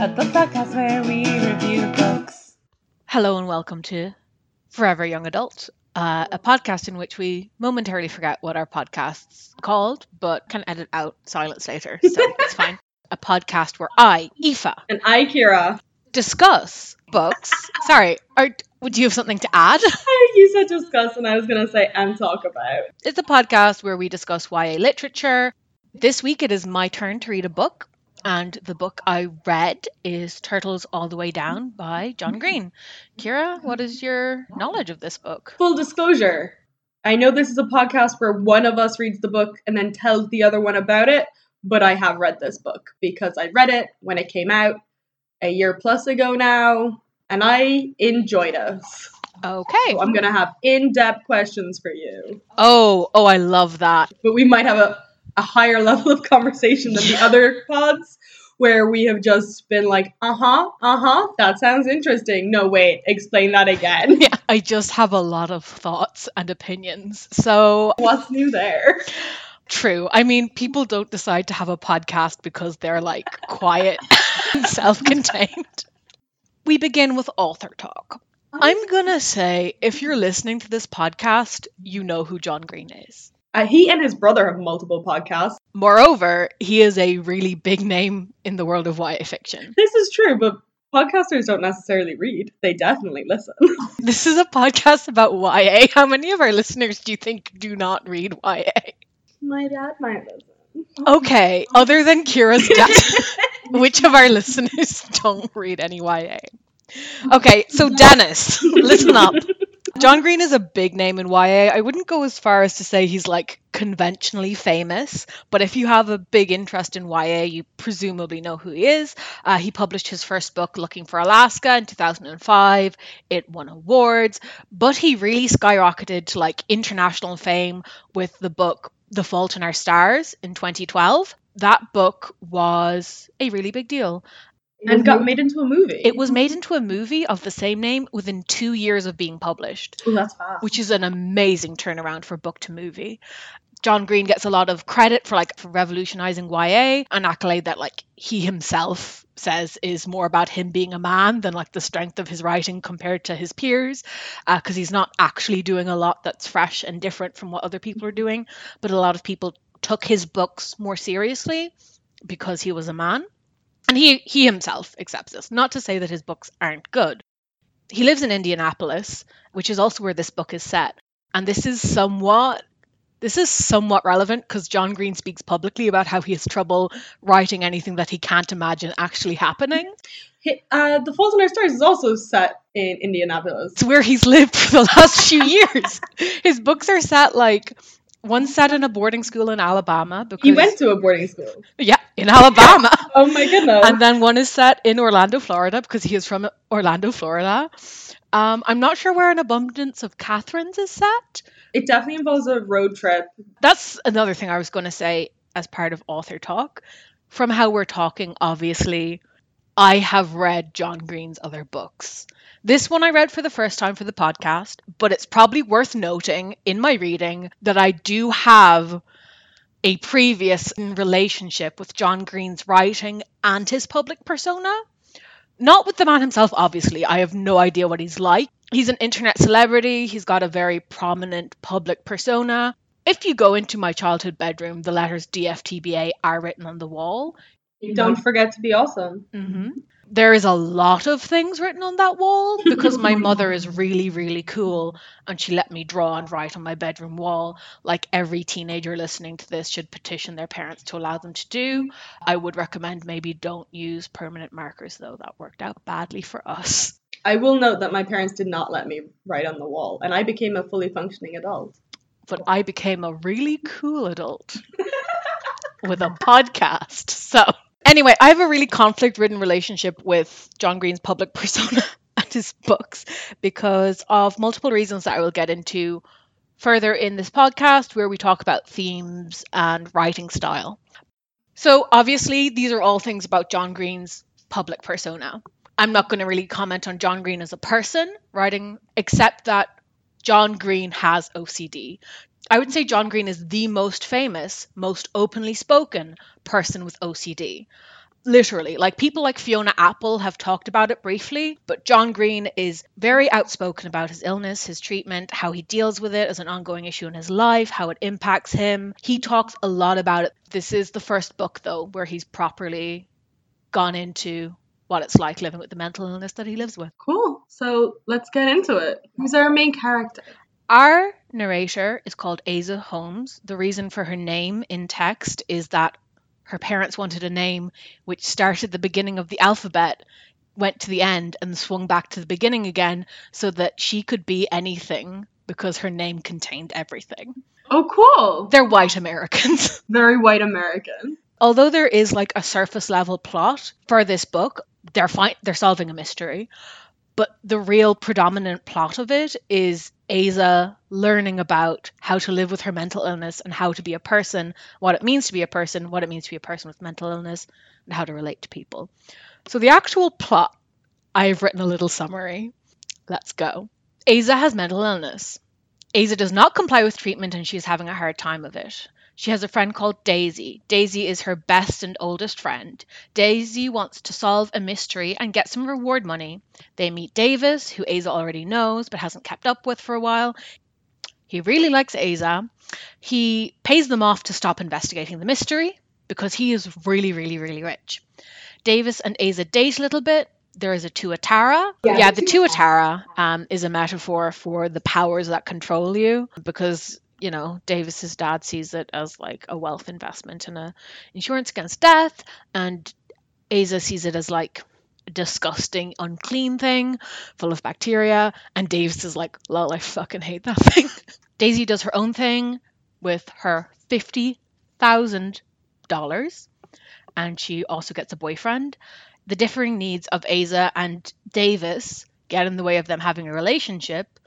a book podcast where we review books. Hello and welcome to Forever Young Adult, uh, a podcast in which we momentarily forget what our podcast's called, but can edit out silence later, so it's fine. A podcast where I, Aoife, And I, Kira. discuss books. Sorry, are, would you have something to add? You said discuss, and I was going to say and talk about. It's a podcast where we discuss YA literature. This week it is my turn to read a book, and the book I read is Turtles All the Way Down by John Green. Kira, what is your knowledge of this book? Full disclosure I know this is a podcast where one of us reads the book and then tells the other one about it, but I have read this book because I read it when it came out a year plus ago now, and I enjoyed it. Okay. So I'm going to have in depth questions for you, Oh, oh, I love that. but we might have a, a higher level of conversation than the other pods. Where we have just been like, uh huh, uh huh, that sounds interesting. No, wait, explain that again. Yeah, I just have a lot of thoughts and opinions. So, What's new there? true. I mean, people don't decide to have a podcast because they're like quiet and self contained. We begin with author talk. I'm gonna say if you're listening to this podcast, you know who John Green is. Uh, he and his brother have multiple podcasts. Moreover, he is a really big name in the world of YA fiction. This is true, but podcasters don't necessarily read. They definitely listen. This is a podcast about YA. How many of our listeners do you think do not read YA? My dad might listen. Okay, other than Kira's dad, which of our listeners don't read any YA? Okay, so Dennis, listen up. John Green is a big name in YA. I wouldn't go as far as to say he's like conventionally famous, but if you have a big interest in YA, you presumably know who he is. Uh, he published his first book, Looking for Alaska, in 2005. It won awards, but he really skyrocketed to like international fame with the book The Fault in Our Stars in 2012. That book was a really big deal. And got made into a movie. It was made into a movie of the same name within two years of being published, Oh, that's fast. which is an amazing turnaround for book to movie. John Green gets a lot of credit for like for revolutionizing YA, an accolade that like he himself says is more about him being a man than like the strength of his writing compared to his peers, uh, because he's not actually doing a lot that's fresh and different from what other people are doing. But a lot of people took his books more seriously because he was a man. And he, he himself accepts this. Not to say that his books aren't good. He lives in Indianapolis, which is also where this book is set. And this is somewhat this is somewhat relevant because John Green speaks publicly about how he has trouble writing anything that he can't imagine actually happening. Uh, the Fault in Our Stars is also set in Indianapolis. It's where he's lived for the last few years. His books are set like one set in a boarding school in Alabama because He went to a boarding school. yeah in Alabama. Oh my goodness. and then one is set in Orlando, Florida, because he is from Orlando, Florida. Um, I'm not sure where an abundance of Katherines is set. it definitely involves a road trip. That's another thing I was going to say as part of author talk. From how we're talking, obviously, I have read John Green's other books. This one I read for the first time for the podcast, but it's probably worth noting in my reading that I do have a previous relationship with John Green's writing and his public persona. Not with the man himself, obviously. I have no idea what he's like. He's an internet celebrity, he's got a very prominent public persona. If you go into my childhood bedroom, the letters DFTBA are written on the wall. Don't forget to be awesome. hmm There is a lot of things written on that wall because my mother is really, really cool and she let me draw and write on my bedroom wall. Like every teenager listening to this should petition their parents to allow them to do. I would recommend maybe don't use permanent markers though, that worked out badly for us. I will note that my parents did not let me write on the wall, and I became a fully functioning adult. But I became a really cool adult with a podcast. So, anyway, I have a really conflict ridden relationship with John Green's public persona and his books because of multiple reasons that I will get into further in this podcast, where we talk about themes and writing style. So, obviously, these are all things about John Green's public persona. I'm not going to really comment on John Green as a person writing, except that John Green has OCD. I would say John Green is the most famous, most openly spoken person with OCD. literally like people like fiona apple have talked about it briefly but john green is very outspoken about his illness his treatment how he deals with it as an ongoing issue in his life how it impacts him he talks a lot about it this is the first book though where he's properly gone into what it's like living with the mental illness that he lives with Cool. So let's get into it. Who's our main character? Our narrator is called Aza Holmes. The reason for her name in text is that her parents wanted a name which started the beginning of the alphabet, went to the end, and swung back to the beginning again so that she could be anything because her name contained everything. Oh, cool. They're white Americans. Very white American. Although there is like a surface level plot for this book, they're fi- they're solving a mystery. But the real predominant plot of it is Aza learning about how to live with her mental illness and how to be a person, what it means to be a person, what it means to be a person with mental illness, and how to relate to people. So the actual plot, I've written a little summary. Let's go. Aza has mental illness. Aza does not comply with treatment and she is having a hard time of it. She has a friend called Daisy. Daisy is her best and oldest friend. Daisy wants to solve a mystery and get some reward money. They meet Davis, who Aza already knows but hasn't kept up with for a while. He really likes Aza. He pays them off to stop investigating the mystery because he is really, really, really rich. Davis and Aza date a little bit. There is a Tuatara. Yeah, Yeah, the the Tuatara um, is a metaphor for the powers that control you because you know Davis's dad sees it as like a wealth investment and a insurance against death, and Aza sees it as like a disgusting, unclean thing full of bacteria, and Davis is like, lol, I fucking hate that thing. Daisy does her own thing with her fifty thousand dollars, and she also gets a boyfriend. The differing needs of Aza and Davis get in the way of them having a relationship.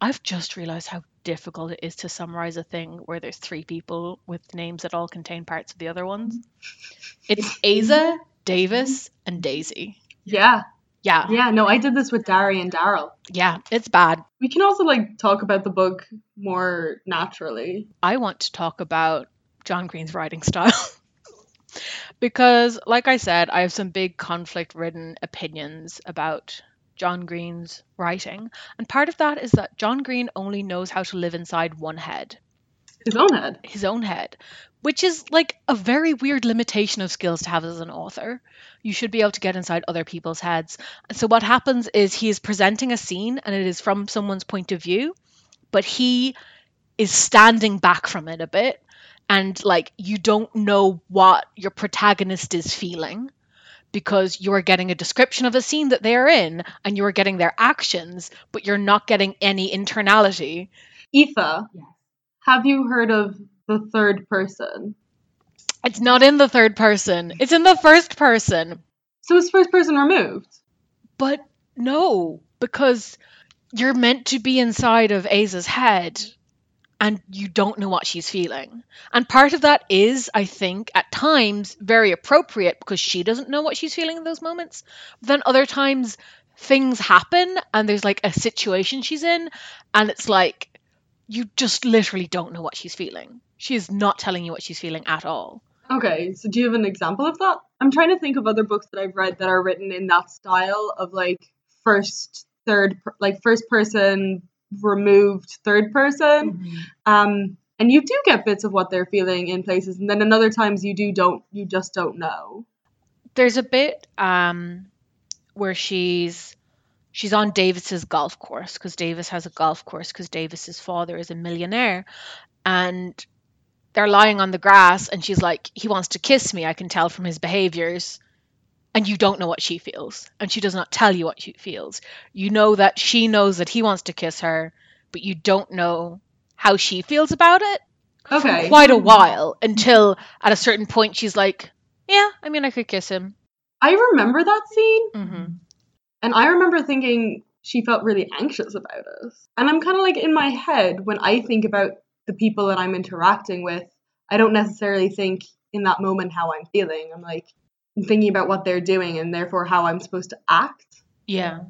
I've just realized how difficult it is to summarize a thing where there's three people with names that all contain parts of the other ones. It's Aza, Davis, and Daisy. Yeah. Yeah, Yeah, no, I did this with Dari and Daryl. yeah, it's bad. We can also like talk about the book more naturally. I want to talk about John Green's writing style. because, like I said, I have some big conflict ridden opinions about John Green's writing. And part of that is that John Green only knows how to live inside one head, His own head. his own head, which is like a very weird limitation of skills to have as an author. You should be able to get inside other people's heads. So, what happens is he is presenting a scene and it is from someone's point of view, but he is standing back from it a bit and like you don't know what your protagonist is feeling because you're getting a description of a scene that they're in and you're getting their actions but you're not getting any internality. Aoife, have you heard of the third person? it's not in the third person. It's in the first person. So is first person removed? but no because you're meant to be inside of Aza's head and you don't know what she's feeling. And part of that is, I think, at times very appropriate because she doesn't know what she's feeling in those moments. But then other times things happen and there's like a situation she's in and it's like you just literally don't know what she's feeling. She is not telling you what she's feeling at all. Okay, so do you have an example of that? I'm trying to think of other books that I've read that are written in that style of like first, third, like first person removed third person. Um, and you do get bits of what they're feeling in places, and then in other times you do don't, you just don't know. there's a bit um where she's she's on Davis's golf course because Davis has a golf course because Davis's father is a millionaire and they're lying on the grass and she's like he wants to kiss me I can tell from his behaviors and you don't know what she feels and she does not tell you what she feels you know that she knows that he wants to kiss her but you don't know how she feels about it Okay. quite a while until at a certain point she's like yeah I mean I could kiss him I remember that scene, hmm and I remember thinking she felt really anxious about it. And I'm kind of like in my head when I think about the people that I'm interacting with, I don't necessarily think in that moment how I'm feeling. I'm like thinking about what they're doing and therefore how I'm supposed to act Yeah.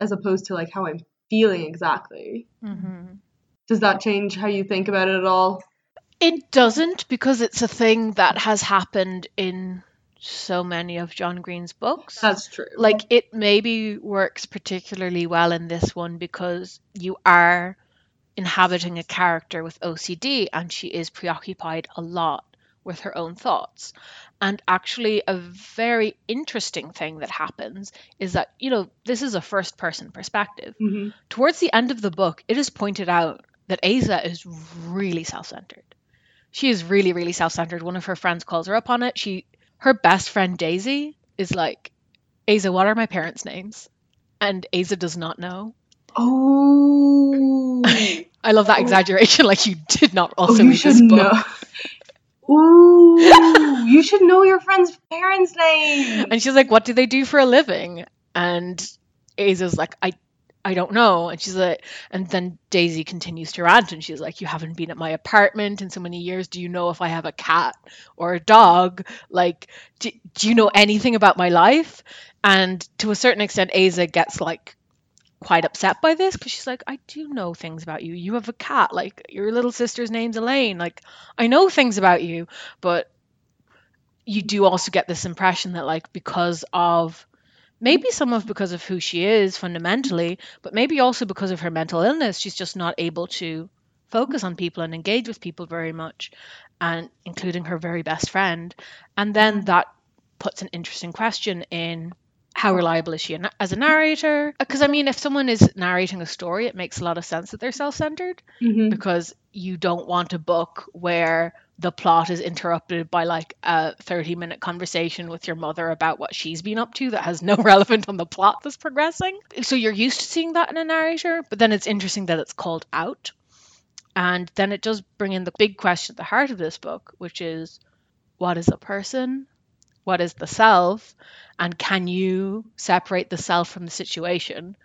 as opposed to like how I'm feeling exactly. hmm Does that change how you think about it at all? It doesn't because it's a thing that has happened in so many of John Green's books. That's true. like it maybe works particularly well in this one because you are inhabiting a character with OCD and she is preoccupied a lot with her own thoughts. And actually, a very interesting thing that happens is that, you know, this is a first person perspective. Mhm. Towards the end of the book, it is pointed out that Aza is really self centered. She is really, really self centered. One of her friends calls her up on it. She, her best friend Daisy, is like, Aza, what are my parents' names? And Aza does not know. Oh. I love that Oh. exaggeration. Like you did not oh, also you read this book. Ooh, you should know your friend's parents' name. And she's like, "What do they do for a living?" And Aza's like, "I, I don't know." And she's like, and then Daisy continues to rant, and she's like, "You haven't been at my apartment in so many years. Do you know if I have a cat or a dog? Like, do, do you know anything about my life?" And to a certain extent, Aza gets like quite upset by this because she's like, I do know things about you. You have a cat. Like, your little sister's name's Elaine. Like, I know things about you. But you do also get this impression that, like, because of maybe some of because of who she is fundamentally, but maybe also because of her mental illness, she's just not able to focus on people and engage with people very much, and including her very best friend. And then that puts an interesting question in how reliable is she as a narrator? Because I mean, if someone is narrating a story, it makes a lot of sense that they're self-centered Mhm. because you don't want a book where the plot is interrupted by like a 30 minute conversation with your mother about what she's been up to that has no relevance on the plot that's progressing. So you're used to seeing that in a narrator, but then it's interesting that it's called out. And then it does bring in the big question at the heart of this book, which is what is a person? What is the self? And can you separate the self from the situation?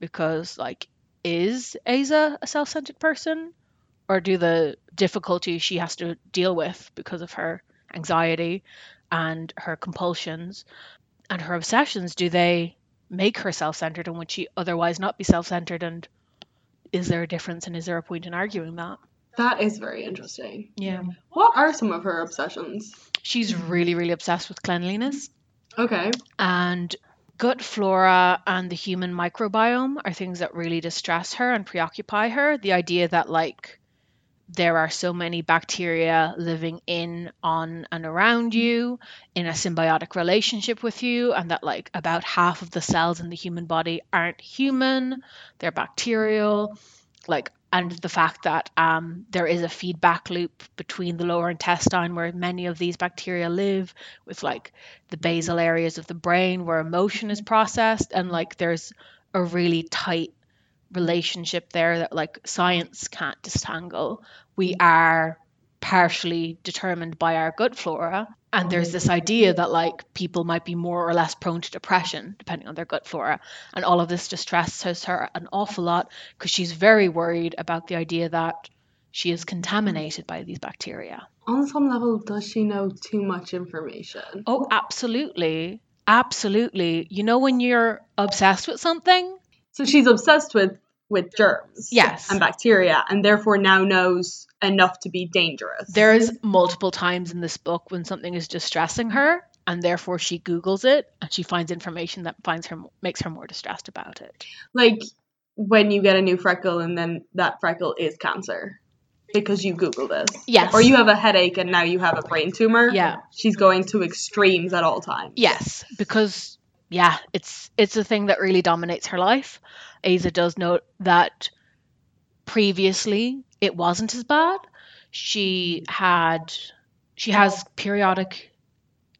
Because, like, is Aza a self centered person? Or do the difficulties she has to deal with because of her anxiety and her compulsions and her obsessions, do they make her self centered and would she otherwise not be self centered? And is there a difference and is there a point in arguing that? That is very interesting. Yeah. What are some of her obsessions? She's really, really obsessed with cleanliness. Okay. and gut flora and the human microbiome are things that really distress her and preoccupy her. The idea that, like, there are so many bacteria living in, on, and around you in a symbiotic relationship with you, and that, like, about half of the cells in the human body aren't human, they're bacterial. Like, and the fact that um, there is a feedback loop between the lower intestine where many of these bacteria live, with like the basal areas of the brain where emotion is processed, and like there's a really tight relationship there that like science can't disentangle. We are partially determined by our gut flora. And there's this idea that like people might be more or less prone to depression depending on their gut flora. And all of this distresses her an awful lot because she's very worried about the idea that she is contaminated by these bacteria. On some level, does she know too much information? Oh, absolutely. Absolutely. You know, when you're obsessed with something, So she's obsessed with with germs. Yes. And bacteria, and therefore now knows enough to be dangerous. there is multiple times in this book when something is distressing her, and therefore she Googles it and she finds information that finds her makes her more distressed about it. like when you get a new freckle and then that freckle is cancer because you Google this. Yes. Or you have a headache and now you have a brain tumor. Yeah. She's going to extremes at all times. Yes, because yeah, it's it's a thing that really dominates her life. Aza does note that previously it wasn't as bad. She had she has periodic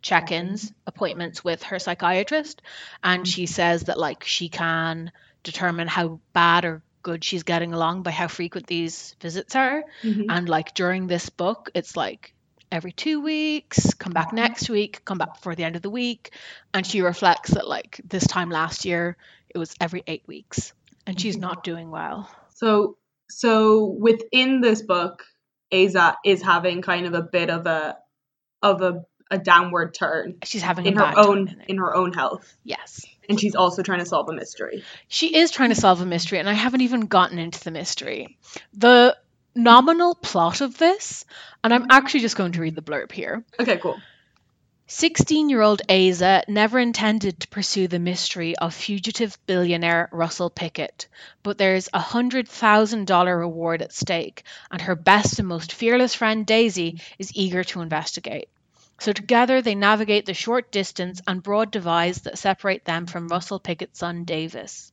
check-ins, appointments with her psychiatrist, and she says that like she can determine how bad or good she's getting along by how frequent these visits are. Mhm. And like during this book, it's like every two weeks, come back next week, come back before the end of the week. And she reflects that like this time last year, it was every eight weeks. And she's not mm-hmm. doing well. So so within this book, Aza is having kind of a bit of a of a, a downward turn She's having in a her own in in her own health. Yes. And she's also trying to solve a mystery. She is trying to solve a mystery, and I haven't even gotten into the mystery. The nominal plot of this, and I'm actually just going to read the blurb here. Okay, cool. 16 year old Aza never intended to pursue the mystery of fugitive billionaire Russell Pickett, but there's a $100,000 reward at stake, and her best and most fearless friend Daisy is eager to investigate. So together they navigate the short distance and broad divides that separate them from Russell Pickett's son Davis.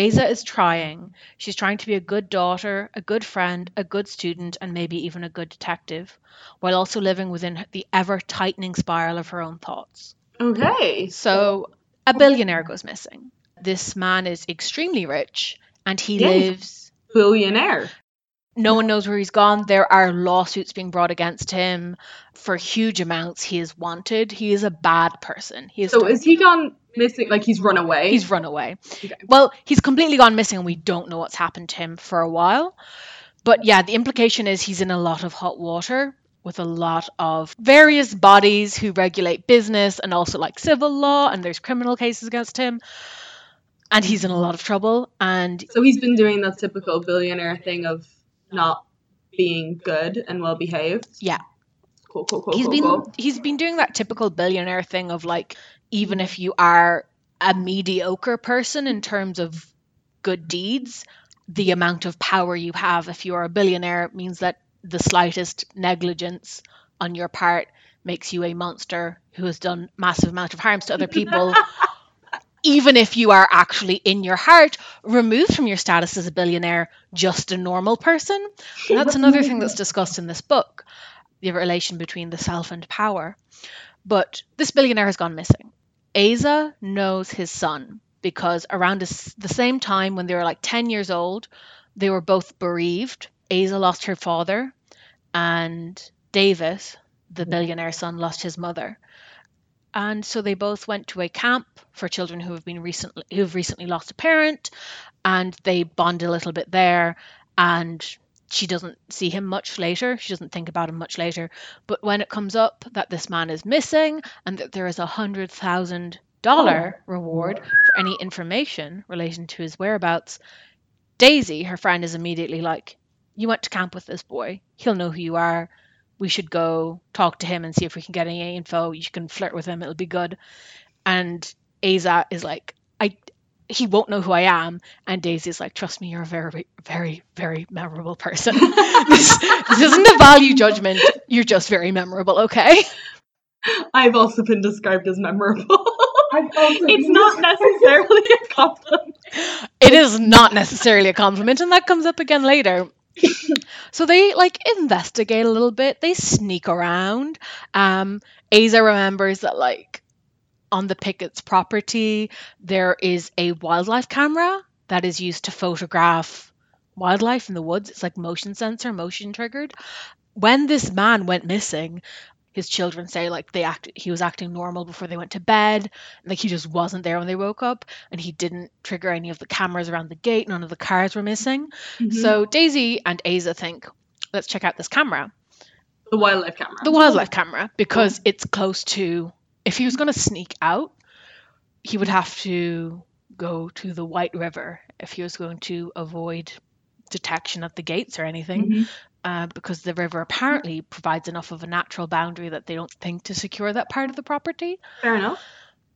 Aza is trying. She's trying to be a good daughter, a good friend, a good student, and maybe even a good detective, while also living within the ever tightening spiral of her own thoughts. Okay. So, a billionaire goes missing. This man is extremely rich and he Yeah. lives. Billionaire. No one knows where he's gone. There are lawsuits being brought against him for huge amounts. He is wanted. He is a bad person. He is So is he gone missing? Like he's run away? He's run away. Okay. Well, he's completely gone missing and we don't know what's happened to him for a while. But yeah, the implication is he's in a lot of hot water with a lot of various bodies who regulate business and also like civil law and there's criminal cases against him. And he's in a lot of trouble and So he's been doing that typical billionaire thing of not being good and well behaved. Yeah. Cool, cool, cool, he's been he's been doing that typical billionaire thing of like even if you are a mediocre person in terms of good deeds the amount of power you have if you are a billionaire means that the slightest negligence on your part makes you a monster who has done massive amount of harms to other people even if you are actually in your heart removed from your status as a billionaire just a normal person and that's another thing that's discussed in this book the relation between the self and power. But this billionaire has gone missing. Aza knows his son because around this, the same time when they were like 10 years old, they were both bereaved. Aza lost her father, and Davis, the mm-hmm. billionaire son, lost his mother. And so they both went to a camp for children who have been recently who have recently lost a parent, and they bond a little bit there. And she doesn't see him much later. She doesn't think about him much later. But when it comes up that this man is missing and that there is a hundred thousand dollar oh. reward for any information relating to his whereabouts, Daisy, her friend, is immediately like, "You went to camp with this boy. He'll know who you are. We should go talk to him and see if we can get any info. You can flirt with him. It'll be good." And Aza is like, "I." He won't know who I am, and Daisy's like, "Trust me, you're a very, very, very memorable person. this, this isn't a value judgment. You're just very memorable, okay?" I've also been described as memorable. I've also it's been not necessarily a compliment. it is not necessarily a compliment and that comes up again later so they like investigate a little bit they sneak around um Aza remembers that like on the Pickett's property there is a wildlife camera that is used to photograph wildlife in the woods. It's like motion sensor motion triggered. When this man went missing his children say like they act he was acting normal before they went to bed. Like he just wasn't there when they woke up and he didn't trigger any of the cameras around the gate. None of the cars were missing. Mm-hmm. So daisy and aza think let's check out this camera. The wildlife camera. the wildlife camera because it's close to if he was going to sneak out he would have to go to the white river if he was going to avoid detection at the gates or anything Mhm. uh, because the river apparently provides enough of a natural boundary that they don't think to secure that part of the property Fair enough.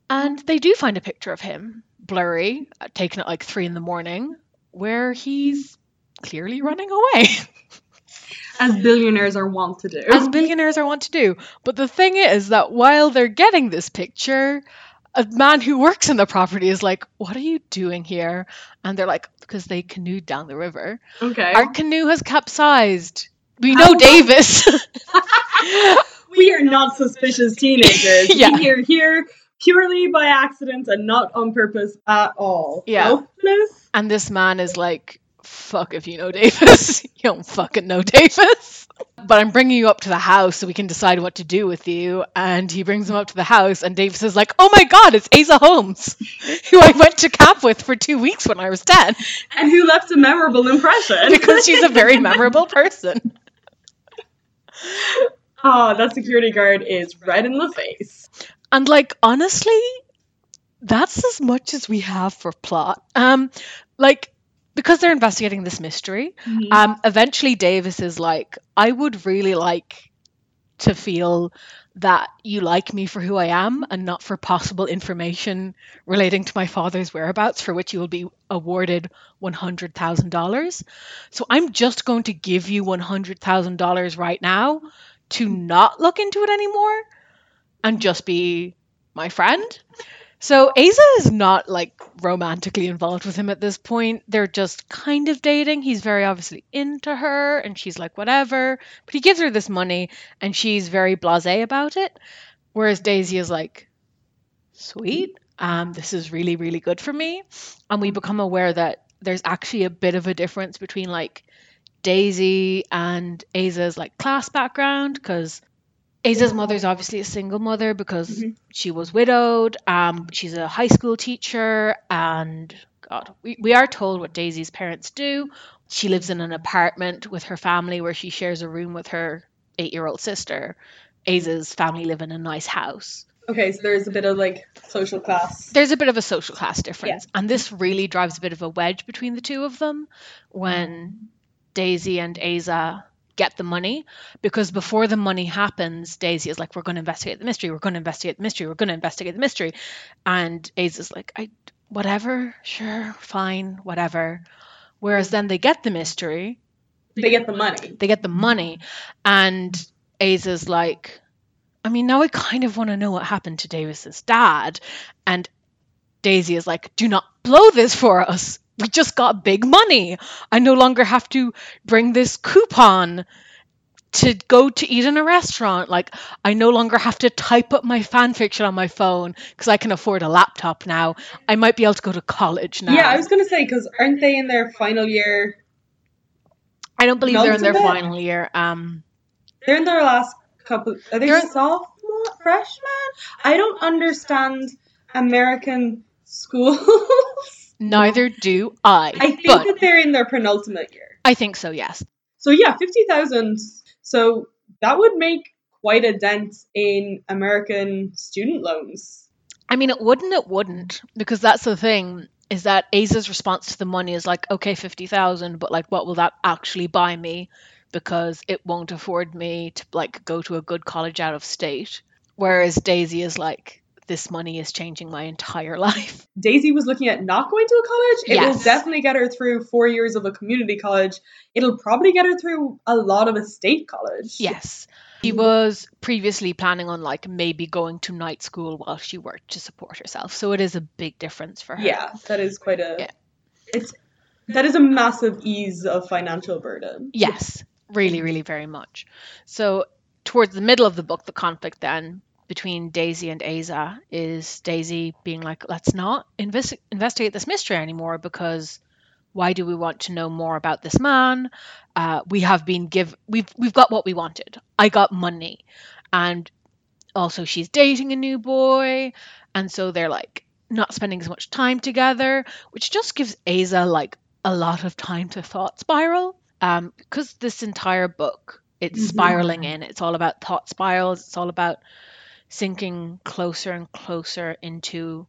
and they do find a picture of him, blurry, uh, taken at like three in the morning, where he's clearly running away, As billionaires are wont to do. as billionaires are wont to do. But the thing is that while they're getting this picture, a man who works in the property is like, What are you doing here? And they're like, Because they canoed down the river. okay. Our canoe has capsized. We know Oh. Davis. we are not suspicious teenagers. Yeah. We are here purely by accident and not on purpose at all. Yeah. Hopeless? And this man is like, fuck if you know Davis. you don't fucking know Davis. But I'm bringing you up to the house so we can decide what to do with you. And he brings him up to the house, and Davis is like, oh my god, it's Aza Holmes, who I went to camp with for two weeks when I was 10, And who left a memorable impression? because she's a very memorable person. Ah, that security guard is red in the face. And like, honestly, that's as much as we have for plot. Um, like, because they're investigating this mystery, Mm-hmm. Um, eventually, Davis is like, I would really like to feel that you like me for who I am and not for possible information relating to my father's whereabouts, for which you will be awarded $100,000. So I'm just going to give you $100,000 right now to not look into it anymore and just be my friend. So Aza is not like romantically involved with him at this point. They're just kind of dating. He's very obviously into her and she's like whatever. But he gives her this money and she's very blasé about it. Whereas Daisy is like sweet. Um this is really really good for me. And we become aware that there's actually a bit of a difference between like Daisy and Aza's like class background because Aza's mother is obviously a single mother because Mm-hmm. she was widowed. Um, she's a high school teacher, and God, we, we are told what Daisy's parents do. She lives in an apartment with her family where she shares a room with her eight year old sister. Aza's family live in a nice house. Okay, so there's a bit of like social class. There's a bit of a social class difference, and this really drives a bit of a wedge between the two of them when Daisy and Aza get the money because before the money happens, Daisy is like, "We're going to investigate the mystery. We're going to investigate the mystery. We're going to investigate the mystery," and Aza's like, "I, whatever, sure, fine, whatever." Whereas then they get the mystery, They get the money. they get the money, and Aza's like, I mean, now I kind of want to know what happened to Davis's dad. And Daisy is like, do not blow this for us. We just got big money. I no longer have to bring this coupon to go to eat in a restaurant. Like, I no longer have to type up my fan fiction on my phone because I can afford a laptop now. I might be able to go to college now. Yeah, I was gonna say because aren't they in their final year? I don't believe they're in their final year. Um, They're in their last couple. Are they sophomore, freshman? I don't understand American schools. neither do I. I think but that they're in their penultimate year. I think so, yes. So yeah, fifty thousand. So that would make quite a dent in American student loans. I mean, it wouldn't, it wouldn't, because that's the thing is that Aza's response to the money is like, okay, 50,000, but like, what will that actually buy me? Because it won't afford me to like go to a good college out of state. Whereas Daisy is like, this money is changing my entire life. Daisy was looking at not going to a college. It will definitely get her through four years of a community college. It'll probably get her through a lot of a state college. Yes. She was previously planning on like maybe going to night school while she worked to support herself. So it is a big difference for her. Yeah, that is quite a. Yeah. It's that is a massive ease of financial burden. Yes, really, really, very much. So, towards the middle of the book, the conflict then between Daisy and Aza is Daisy being like, let's not invest- investigate this mystery anymore because why do we want to know more about this man? Uh, we have been give we've we've got what we wanted. I got money, and also she's dating a new boy, and so they're like not spending as much time together, which just gives Aza like a lot of time to thought spiral. Um, because this entire book it's Mhm. spiraling in. It's all about thought spirals. It's all about sinking closer and closer into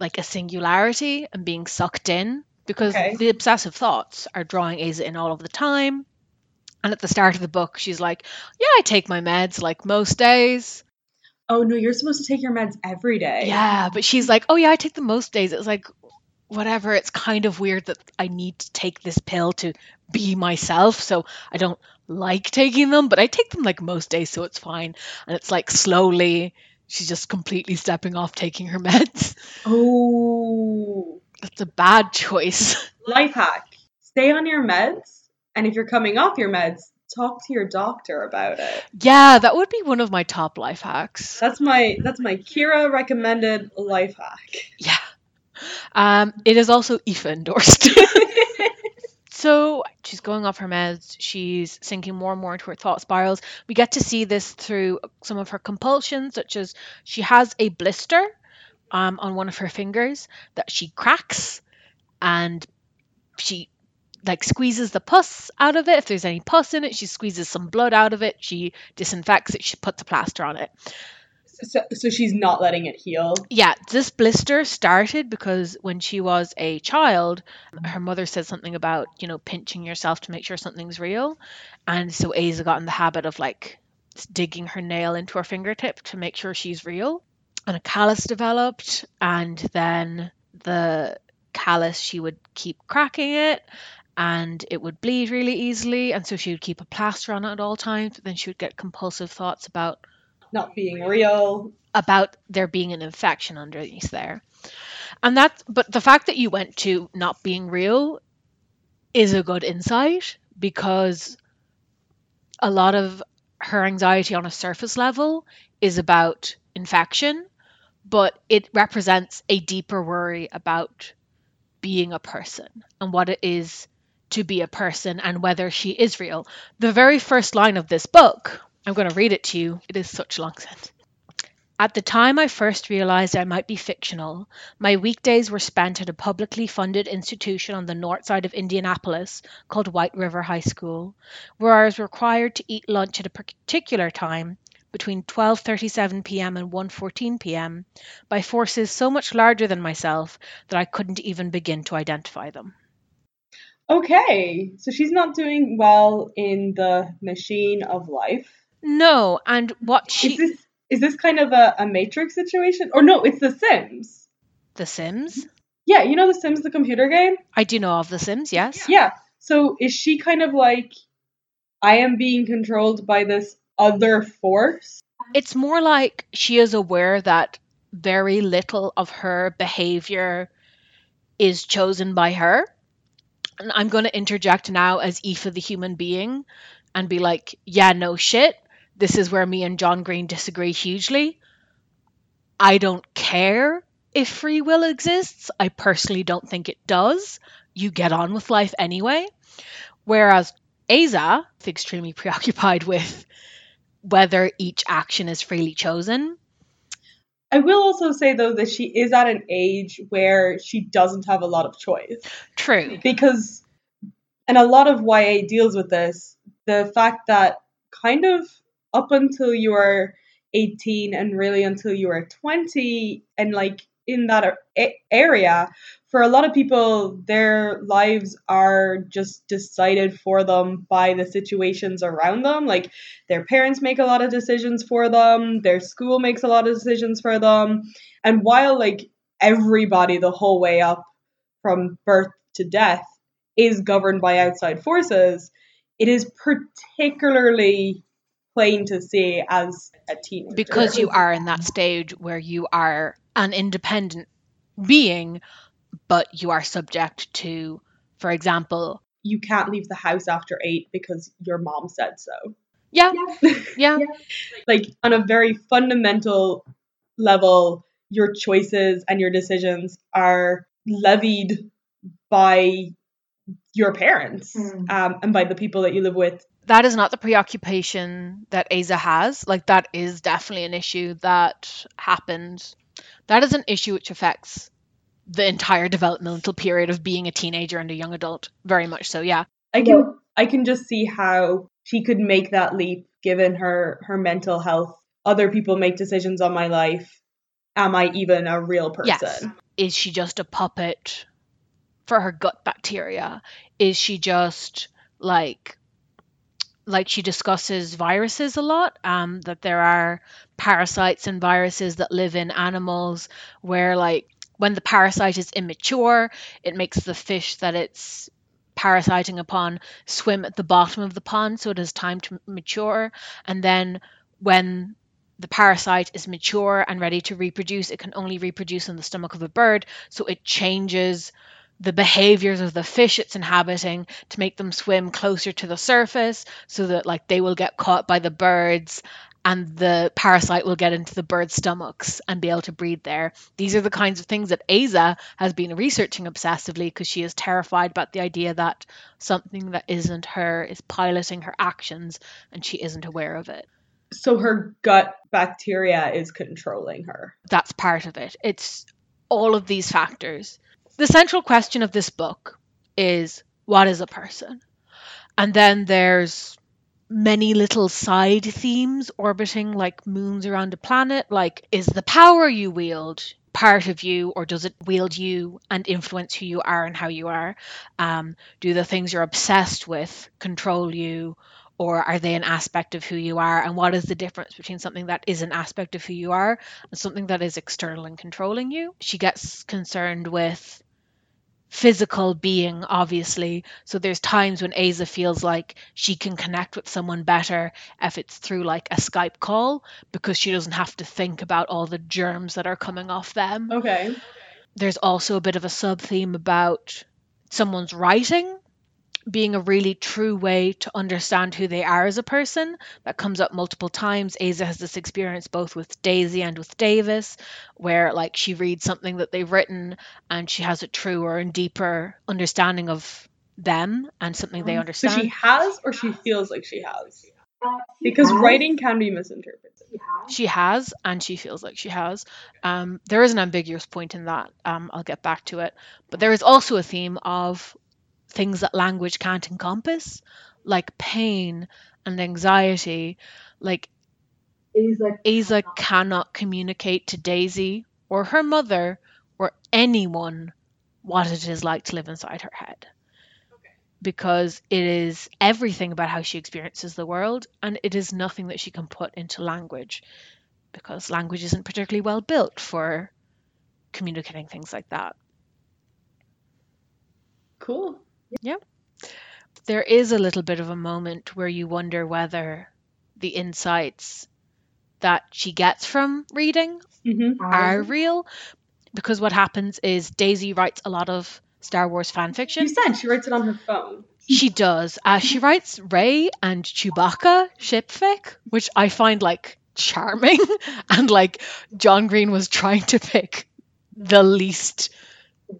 like a singularity and being sucked in because Okay. the obsessive thoughts are drawing Aza in all of the time. And at the start of the book, she's like, "Yeah, I take my meds like most days." Oh no, you're supposed to take your meds every day. Yeah, but she's like, "Oh yeah, I take them most days." It's like whatever. It's kind of weird that I need to take this pill to be myself, so I don't like taking them, but I take them like most days, so it's fine. And it's like slowly she's just completely stepping off taking her meds. Oh, That's a bad choice. life hack: stay on your meds, and if you're coming off your meds, talk to your doctor about it. yeah, that would be one of my top life hacks. That's my that's my Kira recommended life hack. Yeah. Um, it is also Aoife endorsed. so she's going off her meds. She's sinking more and more into her thought spirals. We get to see this through some of her compulsions, such as she has a blister um, on one of her fingers that she cracks, and she like squeezes the pus out of it. If there's any pus in it, she squeezes some blood out of it. She disinfects it. She puts a plaster on it. So, so she's not letting it heal. Yeah, this blister started because when she was a child, mm-hmm. her mother said something about, you know, pinching yourself to make sure something's real. And so Aza got in the habit of like digging her nail into her fingertip to make sure she's real. And a callus developed, and then the callus, she would keep cracking it and it would bleed really easily. And so she would keep a plaster on it at all times, but then she would get compulsive thoughts about Not being real. about there being an infection underneath there. And that's but the fact that you went to not being real is a good insight because a lot of her anxiety on a surface level is about infection, but it represents a deeper worry about being a person and what it is to be a person and whether she is real. The very first line of this book, I'm going to read it to you. It is such a long sentence. At the time I first realized I might be fictional, my weekdays were spent at a publicly funded institution on the north side of Indianapolis called White River High School, where I was required to eat lunch at a particular time between 12:37 p.m. and 1:14 p.m. by forces so much larger than myself that I couldn't even begin to identify them. Okay, so she's not doing well in the machine of life. No, and what she Is this is this kind of a, a Matrix situation? Or no, it's The Sims. The Sims? Yeah, you know The Sims, the computer game? I do know of The Sims, yes. Yeah. So is she kind of like I am being controlled by this other force? It's more like she is aware that very little of her behavior is chosen by her. And I'm going to interject now as Aoife the human being and be like, yeah, no shit. This is where me and John Green disagree hugely. I don't care if free will exists. I personally don't think it does. You get on with life anyway. Whereas Aza is extremely preoccupied with whether each action is freely chosen. I will also say though that she is at an age where she doesn't have a lot of choice. True. Because and a lot of YA deals with this, the fact that kind of up until you are 18 and really until you are 20 and like in that area for a lot of people their lives are just decided for them by the situations around them. Like their parents make a lot of decisions for them their school makes a lot of decisions for them and while like everybody the whole way up from birth to death is governed by outside forces it is particularly plain to see as a teenager because you are in that stage where you are an independent being, but you are subject to, for example, you can't leave the house after eight because your mom said so. yeah, yeah, Like on a very fundamental level, your choices and your decisions are levied by your parents Mm. um, and by the people that you live with. That is not the preoccupation that Aza has. Like that is definitely an issue that happened. That is an issue which affects the entire developmental period of being a teenager and a young adult. Very much so, yeah. I can I can just see how she could make that leap given her her mental health. Other people make decisions on my life. Am I even a real person? Yes. Is she just a puppet for her gut bacteria? Is she just like like she discusses viruses a lot um that there are parasites and viruses that live in animals where like when the parasite is immature it makes the fish that it's parasiting upon swim at the bottom of the pond so it has time to mature. And then when the parasite is mature and ready to reproduce it can only reproduce in the stomach of a bird so it changes the behaviors of the fish it's inhabiting to make them swim closer to the surface so that like they will get caught by the birds and the parasite will get into the birds' stomachs and be able to breed there. These are the kinds of things that Aza has been researching obsessively because she is terrified about the idea that something that isn't her is piloting her actions and she isn't aware of it. So her gut bacteria is controlling her. That's part of it. It's all of these factors. The central question of this book is what is a person? And then there's many little side themes orbiting like moons around a planet. Like, is the power you wield part of you, or does it wield you and influence who you are and how you are? Um, do the things you're obsessed with control you, or are they an aspect of who you are and what is the difference between something that is an aspect of who you are and something that is external and controlling you she gets concerned with physical being obviously. So there's times when Aza feels like she can connect with someone better if it's through like a Skype call because she doesn't have to think about all the germs that are coming off them. Okay. there's also a bit of a sub theme about someone's writing being a really true way to understand who they are as a person that comes up multiple times Aza has this experience both with Daisy and with Davis where like she reads something that they've written and she has a truer and deeper understanding of them and something they So understand she has or she feels like she has? Because writing can be misinterpreted. She has, and she feels like she has. Um, there is an ambiguous point in that. Um, I'll get back to it. But there is also a theme of things that language can't encompass, like pain and anxiety. Like Aza cannot communicate to Daisy or her mother or anyone what it is like to live inside her head. Because it is everything about how she experiences the world, and it is nothing that she can put into language because language isn't particularly well built for communicating things like that. Cool. There is a little bit of a moment where you wonder whether the insights that she gets from reading Mm-hmm. are real because what happens is Daisy writes a lot of Star Wars fan fiction. You said she writes it on her phone. She does. Uh, she writes Rey and Chewbacca shipfic, which I find like charming. and like John Green was trying to pick the least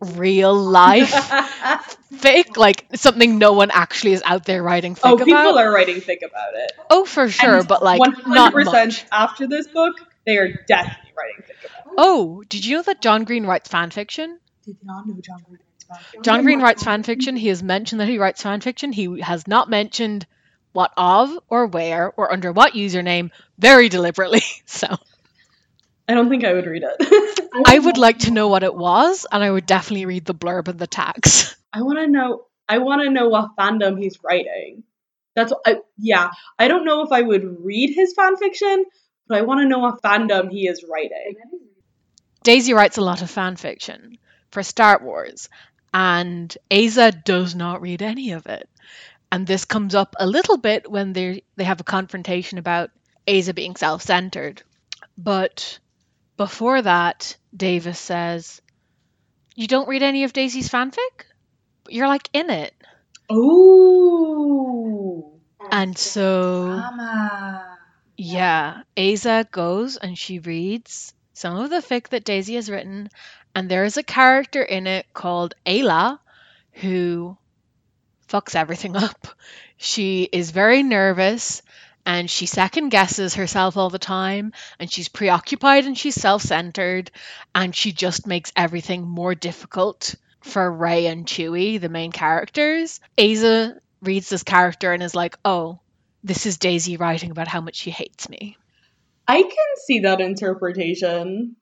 real life fic, like something no one actually is out there writing fic oh, people are writing thick about it. oh, for sure, And but like not 100% much. after this book, they are definitely writing thick about it. Oh, did you know that John Green writes fan fiction? Did not know John Green writes fan fiction. John Green writes fan fiction. He has mentioned that he writes fan fiction. He has not mentioned what of or where or under what username very deliberately. So I don't think I would read it. I would like to know what it was, and I would definitely read the blurb and the tags. I want to know. I want to know what fandom he's writing. That's I, yeah. I don't know if I would read his fan fiction, but I want to know what fandom he is writing. Daisy writes a lot of fan fiction for Star Wars, and Aza does not read any of it. And this comes up a little bit when they they have a confrontation about Aza being self-centered. But before that, Davis says, "You don't read any of Daisy's fanfic? You're like in it." Oh, And so drama. Yeah, Aza goes and she reads some of the fic that Daisy has written, and there is a character in it called Ayla who fucks everything up. She is very nervous and she second guesses herself all the time, and she's preoccupied and she's self centered, and she just makes everything more difficult for Rey and Chewie, the main characters. Aza reads this character and is like, oh, this is Daisy writing about how much she hates me. I can see that interpretation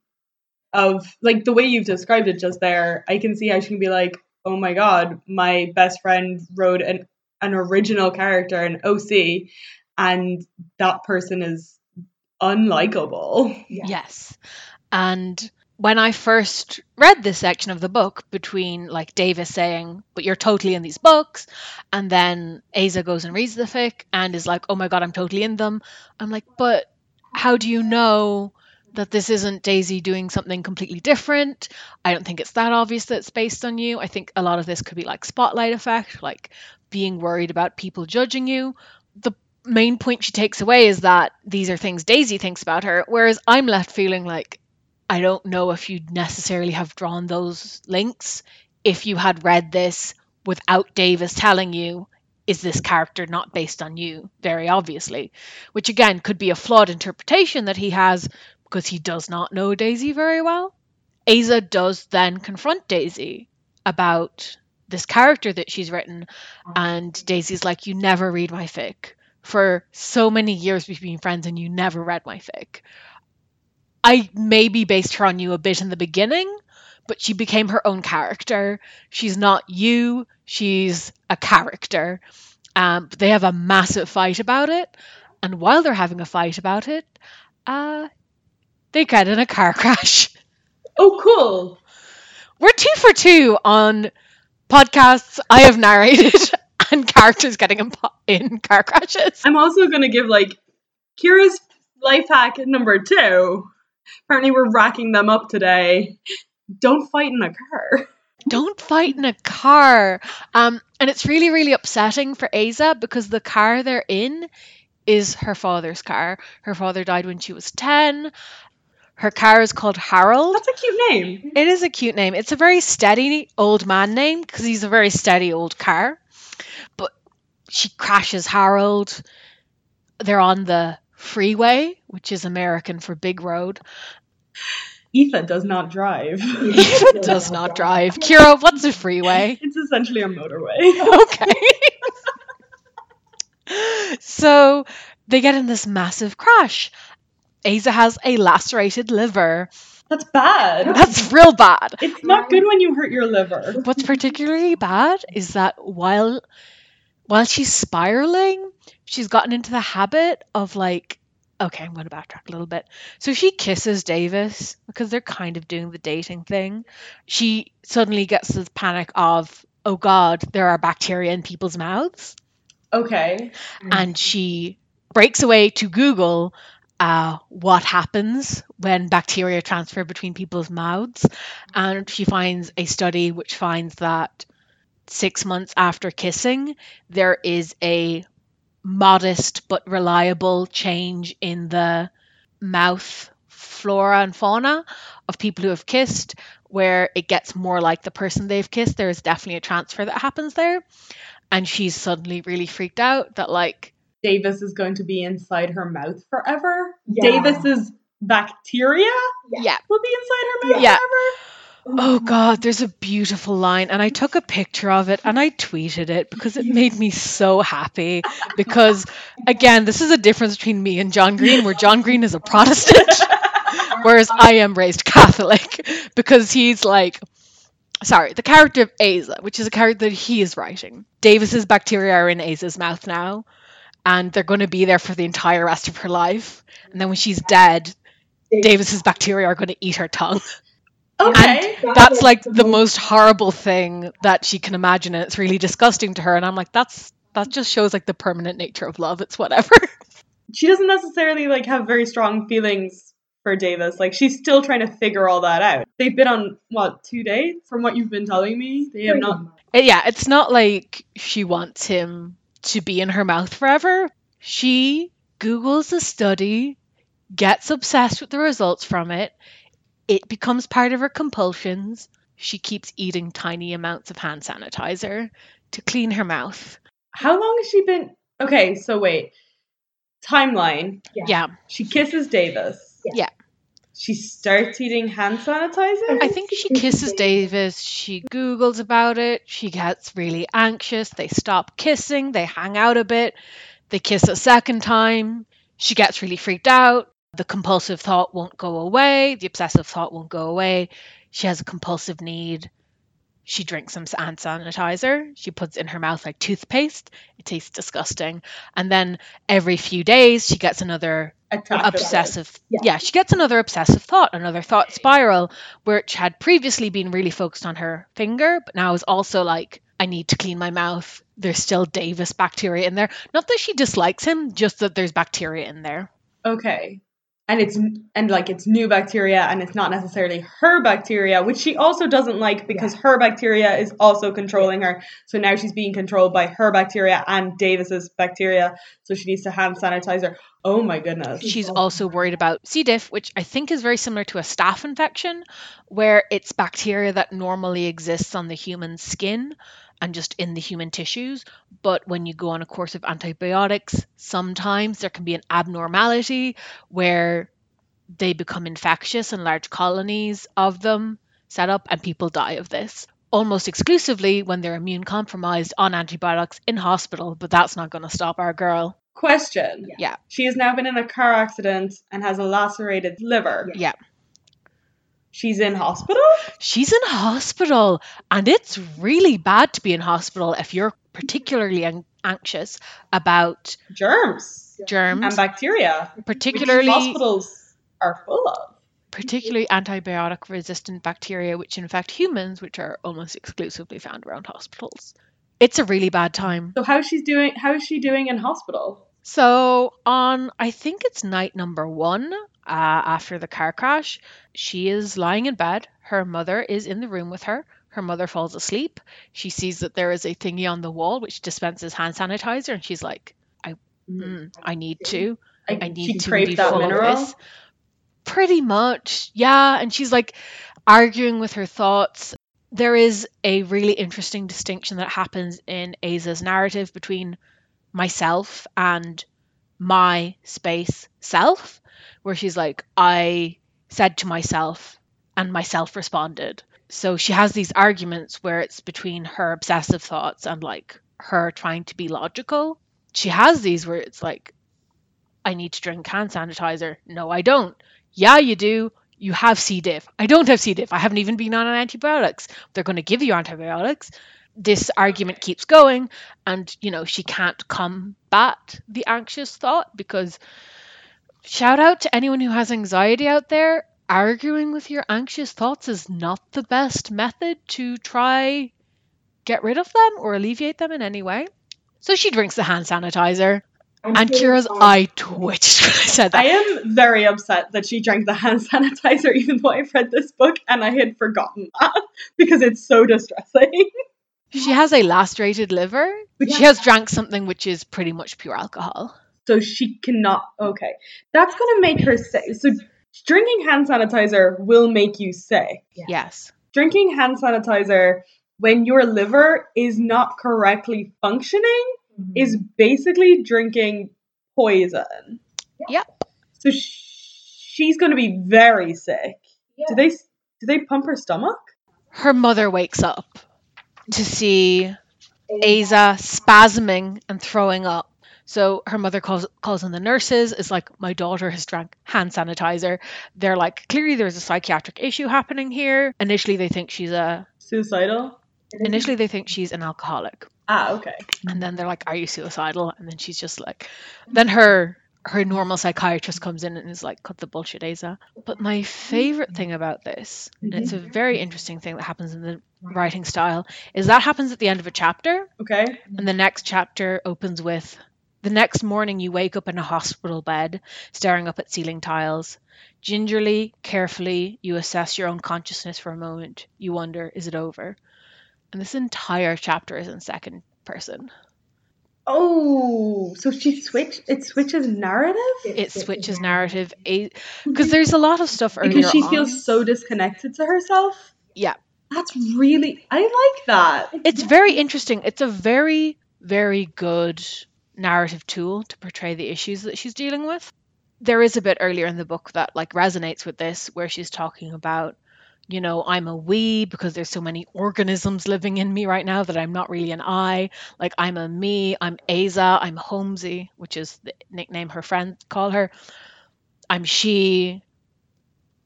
of like the way you've described it just there. I can see how she can be like, "Oh my god, my best friend wrote an an original character an OC, and that person is unlikable." Yes. And when I first read this section of the book between like Davis saying, but you're totally in these books, and then Aza goes and reads the fic and is like, oh my god, I'm totally in them. I'm like, but how do you know that this isn't Daisy doing something completely different? I don't think it's that obvious that it's based on you. I think a lot of this could be like spotlight effect, like being worried about people judging you. The main point she takes away is that these are things Daisy thinks about her, whereas I'm left feeling like I don't know if you'd necessarily have drawn those links if you had read this without Davis telling you, is this character not based on you? Very obviously. Which again could be a flawed interpretation that he has because he does not know Daisy very well. Aza does then confront Daisy about this character that she's written, mm-hmm. and Daisy's like, You never read my fic. For so many years we've been friends and you never read my fic. I maybe based her on you a bit in the beginning, but she became her own character. She's not you, she's a character. Um, they have a massive fight about it, and while they're having a fight about it, uh, they get in a car crash. Oh, cool. We're two for two on podcasts I have narrated and characters getting in, po- in car crashes. I'm also going to give like Kira's life hack number two. Apparently, we're racking them up today. Don't fight in a car. Don't fight in a car. Um, and it's really, really upsetting for Aza because the car they're in is her father's car. Her father died when she was 10. Her car is called Harold. That's a cute name. It is a cute name. It's a very steady old man name because he's a very steady old car. She crashes Harold. They're on the freeway, which is American for big road. Etha does not drive. It does not drive. Kira, what's a freeway? It's essentially a motorway. Okay. so they get in this massive crash. Aza has a lacerated liver. That's bad. That's real bad. It's not good when you hurt your liver. What's particularly bad is that while while she's spiraling, she's gotten into the habit of like okay, I'm going to backtrack a little bit. So she kisses Davis because they're kind of doing the dating thing. She suddenly gets this panic of, oh God, there are bacteria in people's mouths. Okay. And she breaks away to Google uh, what happens when bacteria transfer between people's mouths. And she finds a study which finds that six months after kissing, there is a modest but reliable change in the mouth flora and fauna of people who have kissed, where it gets more like the person they've kissed. There is definitely a transfer that happens there. And she's suddenly really freaked out that, like, Davis is going to be inside her mouth forever. Yeah. Davis's bacteria yeah. will be inside her mouth Yeah. forever. Oh God, there's a beautiful line, and I took a picture of it and I tweeted it because it made me so happy. Because again, this is a difference between me and John Green, where John Green is a Protestant, whereas I am raised Catholic. Because he's like, sorry, the character of Aza, which is a character that he is writing. Davis's bacteria are in Aza's mouth now, and they're going to be there for the entire rest of her life. And then when she's dead, Davis's bacteria are going to eat her tongue. Okay. That's like the most horrible thing that she can imagine, and it's really disgusting to her. And I'm like, that's that just shows like the permanent nature of love. It's whatever. she doesn't necessarily like have very strong feelings for Davis. Like she's still trying to figure all that out. They've been on what two dates, from what you've been telling me. They have not. Uh, yeah, it's not like she wants him to be in her mouth forever. She Googles a study, gets obsessed with the results from it. It becomes part of her compulsions. She keeps eating tiny amounts of hand sanitizer to clean her mouth. How long has she been? Okay, so wait. Timeline. Yeah. She kisses Davis. Yeah. She starts eating hand sanitizer. I think she kisses Davis. She Googles about it. She gets really anxious. They stop kissing. They hang out a bit. They kiss a second time. She gets really freaked out. The compulsive thought won't go away. The obsessive thought won't go away. She has a compulsive need. She drinks some hand sanitizer. She puts it in her mouth like toothpaste. It tastes disgusting. And then every few days, she gets another obsessive Yeah. yeah. she gets another obsessive thought another thought spiral which had previously been really focused on her finger but now is also like i need to clean my mouth there's still davis bacteria in there not that she dislikes him just that there's bacteria in there Okay. And it's and like it's new bacteria and it's not necessarily her bacteria, which she also doesn't like because her bacteria is also controlling her. So now she's being controlled by her bacteria and Davis's bacteria. So she needs to hand sanitizer. Oh my goodness. she's also worried about c diff which i think is very similar to a staph infection where it's bacteria that normally exists on the human skin and just in the human tissues. But when you go on a course of antibiotics, sometimes there can be an abnormality where they become infectious and large colonies of them set up, and people die of this. Almost exclusively when they're immune compromised on antibiotics in hospital, but that's not going to stop our girl. Question. Yeah. She has now been in a car accident and has a lacerated liver. Yeah. She's in hospital? She's in hospital, and it's really bad to be in hospital if you're particularly an- anxious about Germs germs, and bacteria, which particularly hospitals are full of. particularly antibiotic resistant bacteria which infect humans, which are almost exclusively found around hospitals. It's a really bad time. So how's she's doing? How is she doing in hospital? So, on I think it's night number one uh, after the car crash, she is lying in bed. Her mother is in the room with her. Her mother falls asleep. She sees that there is a thingy on the wall which dispenses hand sanitizer, and she's like, mm, I need to. I, I need to be that full mineral. of this. Pretty much, yeah. And she's like arguing with her thoughts. There is a really interesting distinction that happens in Aza's narrative between myself and my space self, where she's like, I said to myself, and myself responded. So she has these arguments where it's between her obsessive thoughts and like her trying to be logical. She has these where it's like, I need to drink hand sanitizer. No, I don't. Yeah, you do. You have C. diff. I don't have C. diff. I haven't even been on antibiotics. They're going to give you antibiotics. This argument keeps going, and you know, she can't combat the anxious thought because shout out to anyone who has anxiety out there. Arguing with your anxious thoughts is not the best method to try get rid of them or alleviate them in any way. So she drinks the hand sanitizer, and Kira's eye twitched when I said that. I am very upset that she drank the hand sanitizer, even though I've read this book and I had forgotten that because it's so distressing. She has a lacerated liver. She has drank something which is pretty much pure alcohol. So she cannot. Okay, that's gonna make her sick. So drinking hand sanitizer will make you sick. Yes. Drinking hand sanitizer when your liver is not correctly functioning mm-hmm. is basically drinking poison. Yep. So sh- she's going to be very sick. Do they do they pump her stomach? Her mother wakes up to see Aza spasming and throwing up. So her mother calls calls in the nurses, is like, My daughter has drank hand sanitizer. They're like, clearly there's a psychiatric issue happening here. Initially they think she's a Suicidal? initially they think she's an alcoholic. Ah, okay. and then they're like are you suicidal and then she's just like then her her normal psychiatrist comes in and is like cut the bullshit Aza. but my favorite thing about this and it's a very interesting thing that happens in the writing style is that happens at the end of a chapter. Okay. and the next chapter opens with the next morning you wake up in a hospital bed staring up at ceiling tiles. Gingerly carefully you assess your own consciousness for a moment. You wonder is it over? And this entire chapter is in second person. Oh, so she switched. It switches narrative? It switches narrative. because there's a lot of stuff earlier because she on. feels so disconnected to herself. yeah That's really. I like that. it's very interesting it's a very very good narrative tool to portray the issues that she's dealing with there is a bit earlier in the book that like resonates with this where she's talking about you know i'm a we because there's so many organisms living in me right now that i'm not really an i like i'm a me i'm aza i'm holmesy which is the nickname her friends call her i'm she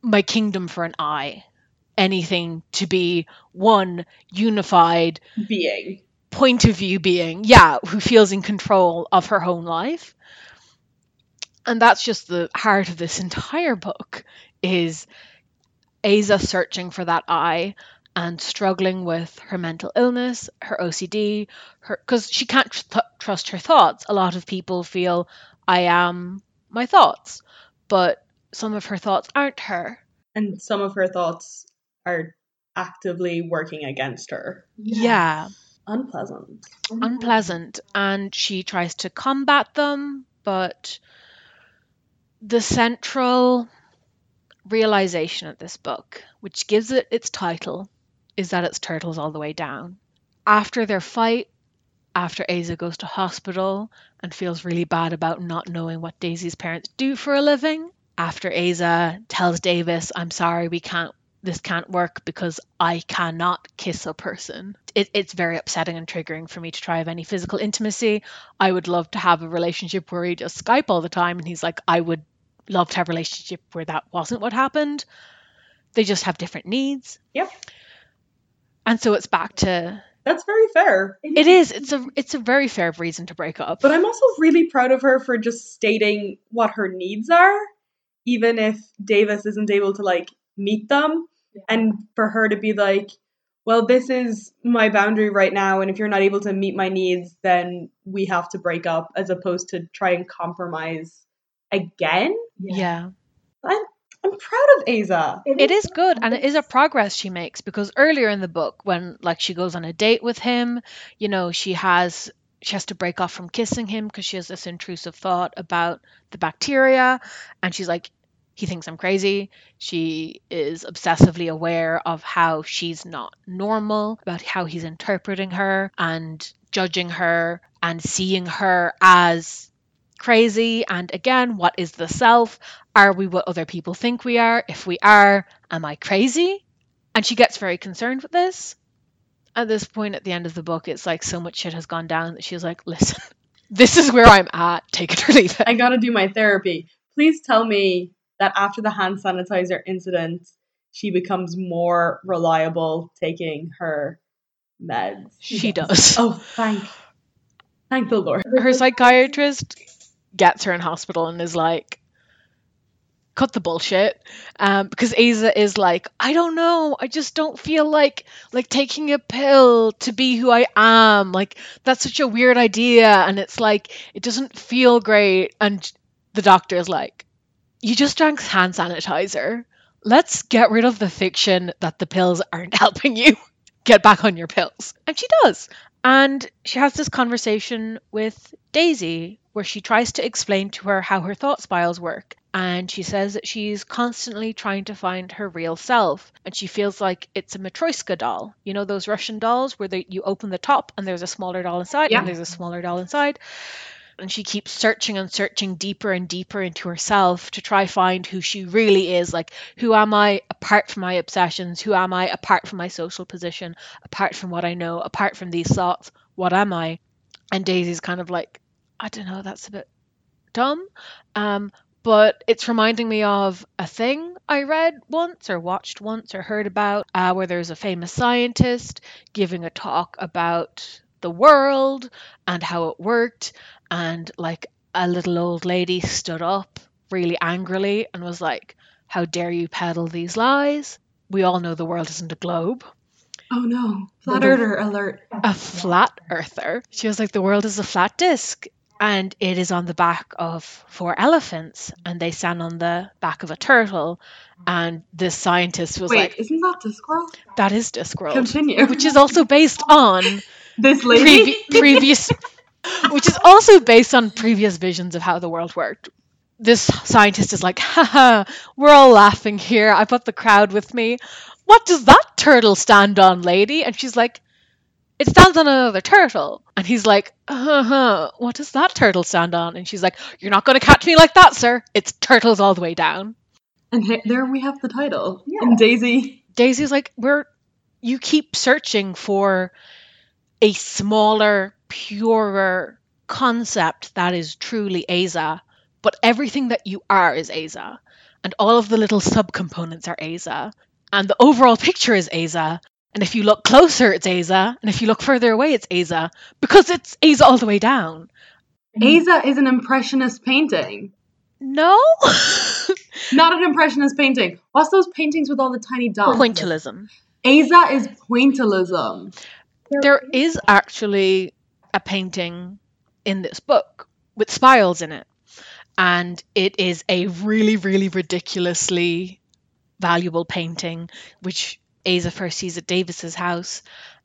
my kingdom for an i anything to be one unified Being. point of view being, yeah, who feels in control of her own life. And that's just the heart of this entire book is Aza searching for that I and struggling with her mental illness, her OCD, her because she can't tr- trust her thoughts. A lot of people feel I am my thoughts, but some of her thoughts aren't her. And some of her thoughts are actively working against her. yeah. Unpleasant. unpleasant and she tries to combat them, but the central realization of this book, which gives it its title, is that it's turtles all the way down. After their fight, after Aza goes to hospital and feels really bad about not knowing what Daisy's parents do for a living, after Aza tells Davis, I'm sorry, we can't this can't work because I cannot kiss a person. It, it's very upsetting and triggering for me to try have any physical intimacy. I would love to have a relationship where we just Skype all the time, and he's like, I would love to have a relationship where that wasn't what happened. They just have different needs. Yep. And so it's back to That's very fair. It is. It's a it's a very fair reason to break up. But I'm also really proud of her for just stating what her needs are, even if Davis isn't able to like meet them. Yeah. And for her to be like, well, this is my boundary right now, and if you're not able to meet my needs, then we have to break up, as opposed to try and compromise again. yeah. I'm, I'm proud of Aza. It is good and it is a progress she makes because earlier in the book when like she goes on a date with him, you know, she has she has to break off from kissing him because she has this intrusive thought about the bacteria and she's like he thinks I'm crazy. She is obsessively aware of how she's not normal, about how he's interpreting her and judging her and seeing her as crazy. And again, what is the self? Are we what other people think we are? If we are, am I crazy? And she gets very concerned with this. At this point at the end of the book, it's like so much shit has gone down that she's like, listen, this is where I'm at. Take it or leave it. I gotta do my therapy. Please tell me that after the hand sanitizer incident, she becomes more reliable taking her meds. She does. Oh, thank, thank the Lord. Her psychiatrist gets her in hospital and is like, cut the bullshit um, because Aza is like I don't know I just don't feel like like taking a pill to be who I am like that's such a weird idea and it's like it doesn't feel great and the doctor is like you just drank hand sanitizer. Let's get rid of the fiction that the pills aren't helping you get back on your pills. And she does. And she has this conversation with Daisy where she tries to explain to her how her thought spirals work. And she says that she's constantly trying to find her real self. And she feels like it's a matryoshka doll. You know those russian dolls where they, you open the top and there's a smaller doll inside Yeah. and there's a smaller doll inside and she keeps searching and searching deeper and deeper into herself to try find who she really is. Like who am i apart from my obsessions? Who am i apart from my social position? Apart from what i know? Apart from these thoughts? What am i? And daisy's kind of like i don't know that's a bit dumb. Um but it's reminding me of a thing I read once or watched once or heard about uh, where there's a famous scientist giving a talk about the world and how it worked and like a little old lady stood up really angrily and was like how dare you peddle these lies we all know the world isn't a globe Oh no, flat The- earther alert. a flat earther. She was like, the world is a flat disc. And it is on the back of four elephants, and they stand on the back of a turtle. And this scientist was Wait, like, isn't that Discworld? that is Discworld. Continue. Which is also based on this lady. previ- previous, which is also based on previous visions of how the world worked. This scientist is like, haha, we're all laughing here. I've got the crowd with me. What does that turtle stand on, lady? And she's like, it stands on another turtle. And he's like, uh huh, what does that turtle stand on? And she's like, you're not going to catch me like that, sir. It's turtles all the way down. and he- there we have the title. Yeah. And Daisy. Daisy's like, we're you keep searching for a smaller, purer concept that is truly Aza, but everything that you are is Aza, and all of the little subcomponents are Aza, and the overall picture is Aza. And if you look closer, it's Aza, and if you look further away, it's Aza, because it's Aza all the way down. Aza is an impressionist painting. No, Not an impressionist painting. What's those paintings with all the tiny dots? pointillism. Aza is pointillism. There is actually a painting in this book with spirals in it. And it is a really, really ridiculously valuable painting, which Aza first sees at Davis's house.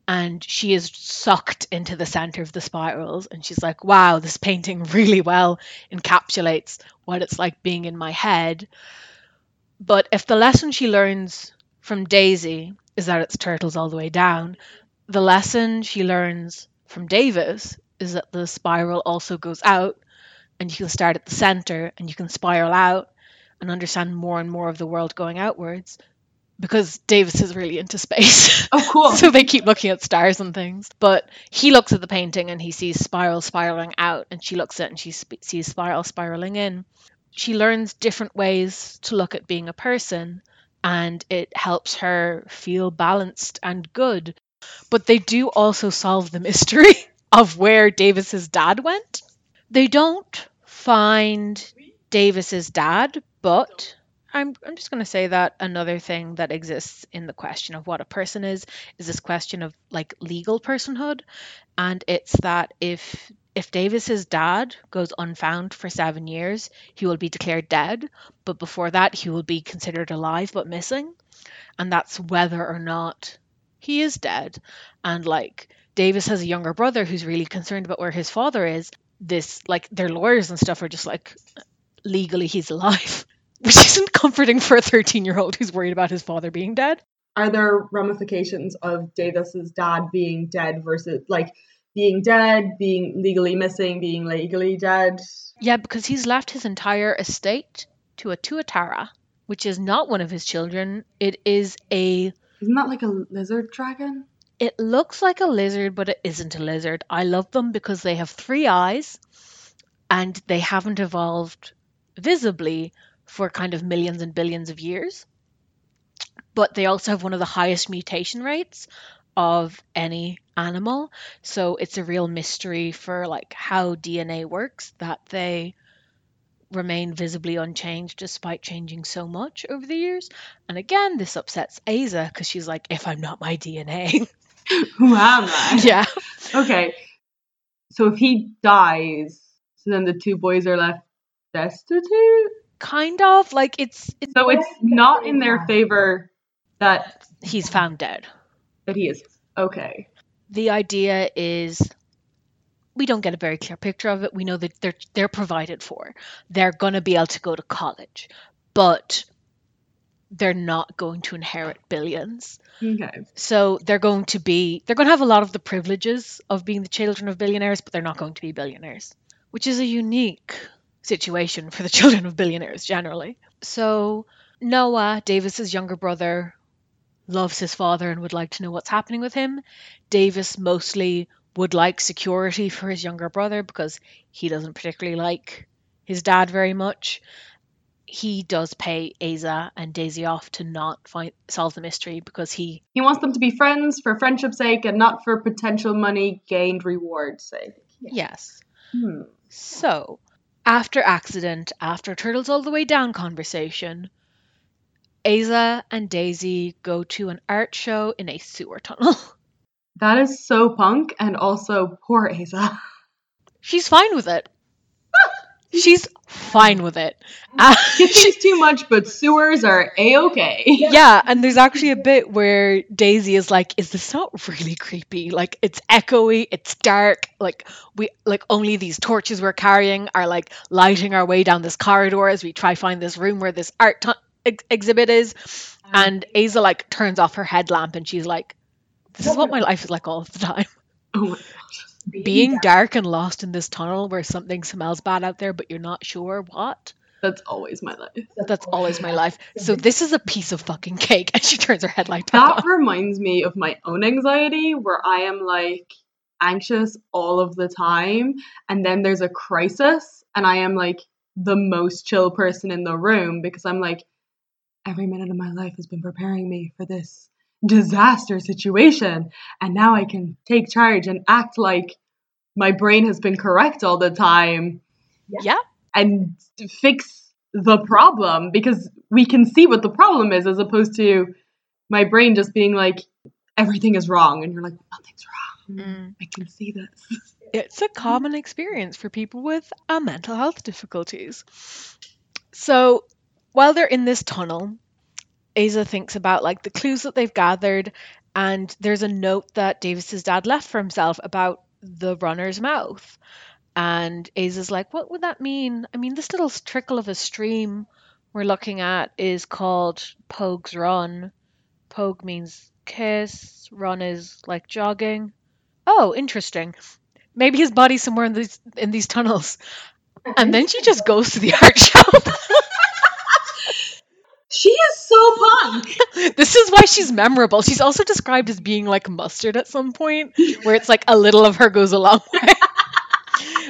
And she is sucked into the center of the spirals. And she's like, wow, this painting really well encapsulates what it's like being in my head. But if the lesson she learns from Daisy is that it's turtles all the way down, the lesson she learns from Davis is that the spiral also goes out and you can start at the center and you can spiral out and understand more and more of the world going outwards because Davis is really into space. Oh, cool. so they keep looking at stars and things. But he looks at the painting and he sees spiral spiraling out and she looks at it and she sp- sees spiral spiraling in. She learns different ways to look at being a person and it helps her feel balanced and good But they do also solve the mystery of where Davis's dad went. They don't find Davis's dad, but I'm I'm just going to say that another thing that exists in the question of what a person is is this question of like legal personhood, and it's that if if Davis's dad goes unfound for seven years, he will be declared dead, but before that he will be considered alive but missing, and that's whether or not he is dead, and like Davis has a younger brother who's really concerned about where his father is. This like their lawyers and stuff are just like legally he's alive. Which isn't comforting for a 13 year old who's worried about his father being dead. Are there ramifications of Davis's dad being dead versus like being dead, being legally missing, being legally dead? Yeah, because he's left his entire estate to a Tuatara, which is not one of his children. It is a. Isn't that like a lizard dragon? It looks like a lizard, but it isn't a lizard. I love them because they have three eyes and they haven't evolved visibly for kind of millions and billions of years. But they also have one of the highest mutation rates of any animal. So it's a real mystery for like how DNA works that they remain visibly unchanged despite changing so much over the years. And again, this upsets Aza because she's like, if I'm not my DNA. Who am I? yeah. Okay. So if he dies, so then the two boys are left destitute? Kind of. Like it's, it's So it's not in their favor that he's found dead. that he is okay. the idea is we don't get a very clear picture of it. We know that they're they're provided for. They're going to be able to go to college, but they're not going to inherit billions. Okay. So they're going to be they're going to have a lot of the privileges of being the children of billionaires, but they're not going to be billionaires, which is a unique situation for the children of billionaires generally. So Noah, Davis's younger brother, loves his father and would like to know what's happening with him. Davis mostly would like security for his younger brother because he doesn't particularly like his dad very much. He does pay Aza and Daisy off to not find solve the mystery because he He wants them to be friends for friendship's sake and not for potential money gained reward's sake. yes. Hmm. So, after accident, after turtles all the way down conversation, Aza and Daisy go to an art show in a sewer tunnel. That is so punk and also poor Aza. She's fine with it. She's fine with it. Uh, Kissing's too much, but sewers are a-okay. yeah, and there's actually a bit where Daisy is like, "Is this not really creepy? Like, it's echoey, it's dark. Like, we like only these torches we're carrying are like lighting our way down this corridor as we try find this room where this art tu- ex- exhibit is." And Aza like turns off her headlamp and she's like, "This is what my life is like all of the time." Oh my Being dark and lost in this tunnel where something smells bad out there, but you're not sure what. That's always my life. That's always my life. So this is a piece of fucking cake. And she turns her headlight back That on. reminds me of my own anxiety where I am like anxious all of the time and then there's a crisis and I am like the most chill person in the room because I'm like every minute of my life has been preparing me for this disaster situation and now I can take charge and act like my brain has been correct all the time Yeah. and fix the problem because we can see what the problem is as opposed to my brain just being like everything is wrong and you're like nothing's wrong Mm. i can see this It's a common experience for people with uh, mental health difficulties. So while they're in this tunnel, Aza thinks about like the clues that they've gathered, and there's a note that Davis's dad left for himself about the runner's mouth. And Aza's like, what would that mean? I mean, this little trickle of a stream we're looking at is called Pogue's Run. Pogue means kiss, run is like jogging. Oh, interesting. Maybe his body's somewhere in these in these tunnels. And then she just goes to the art show. She is so punk this is why she's memorable. She's also described as being like mustard at some point, where it's like a little of her goes a long way.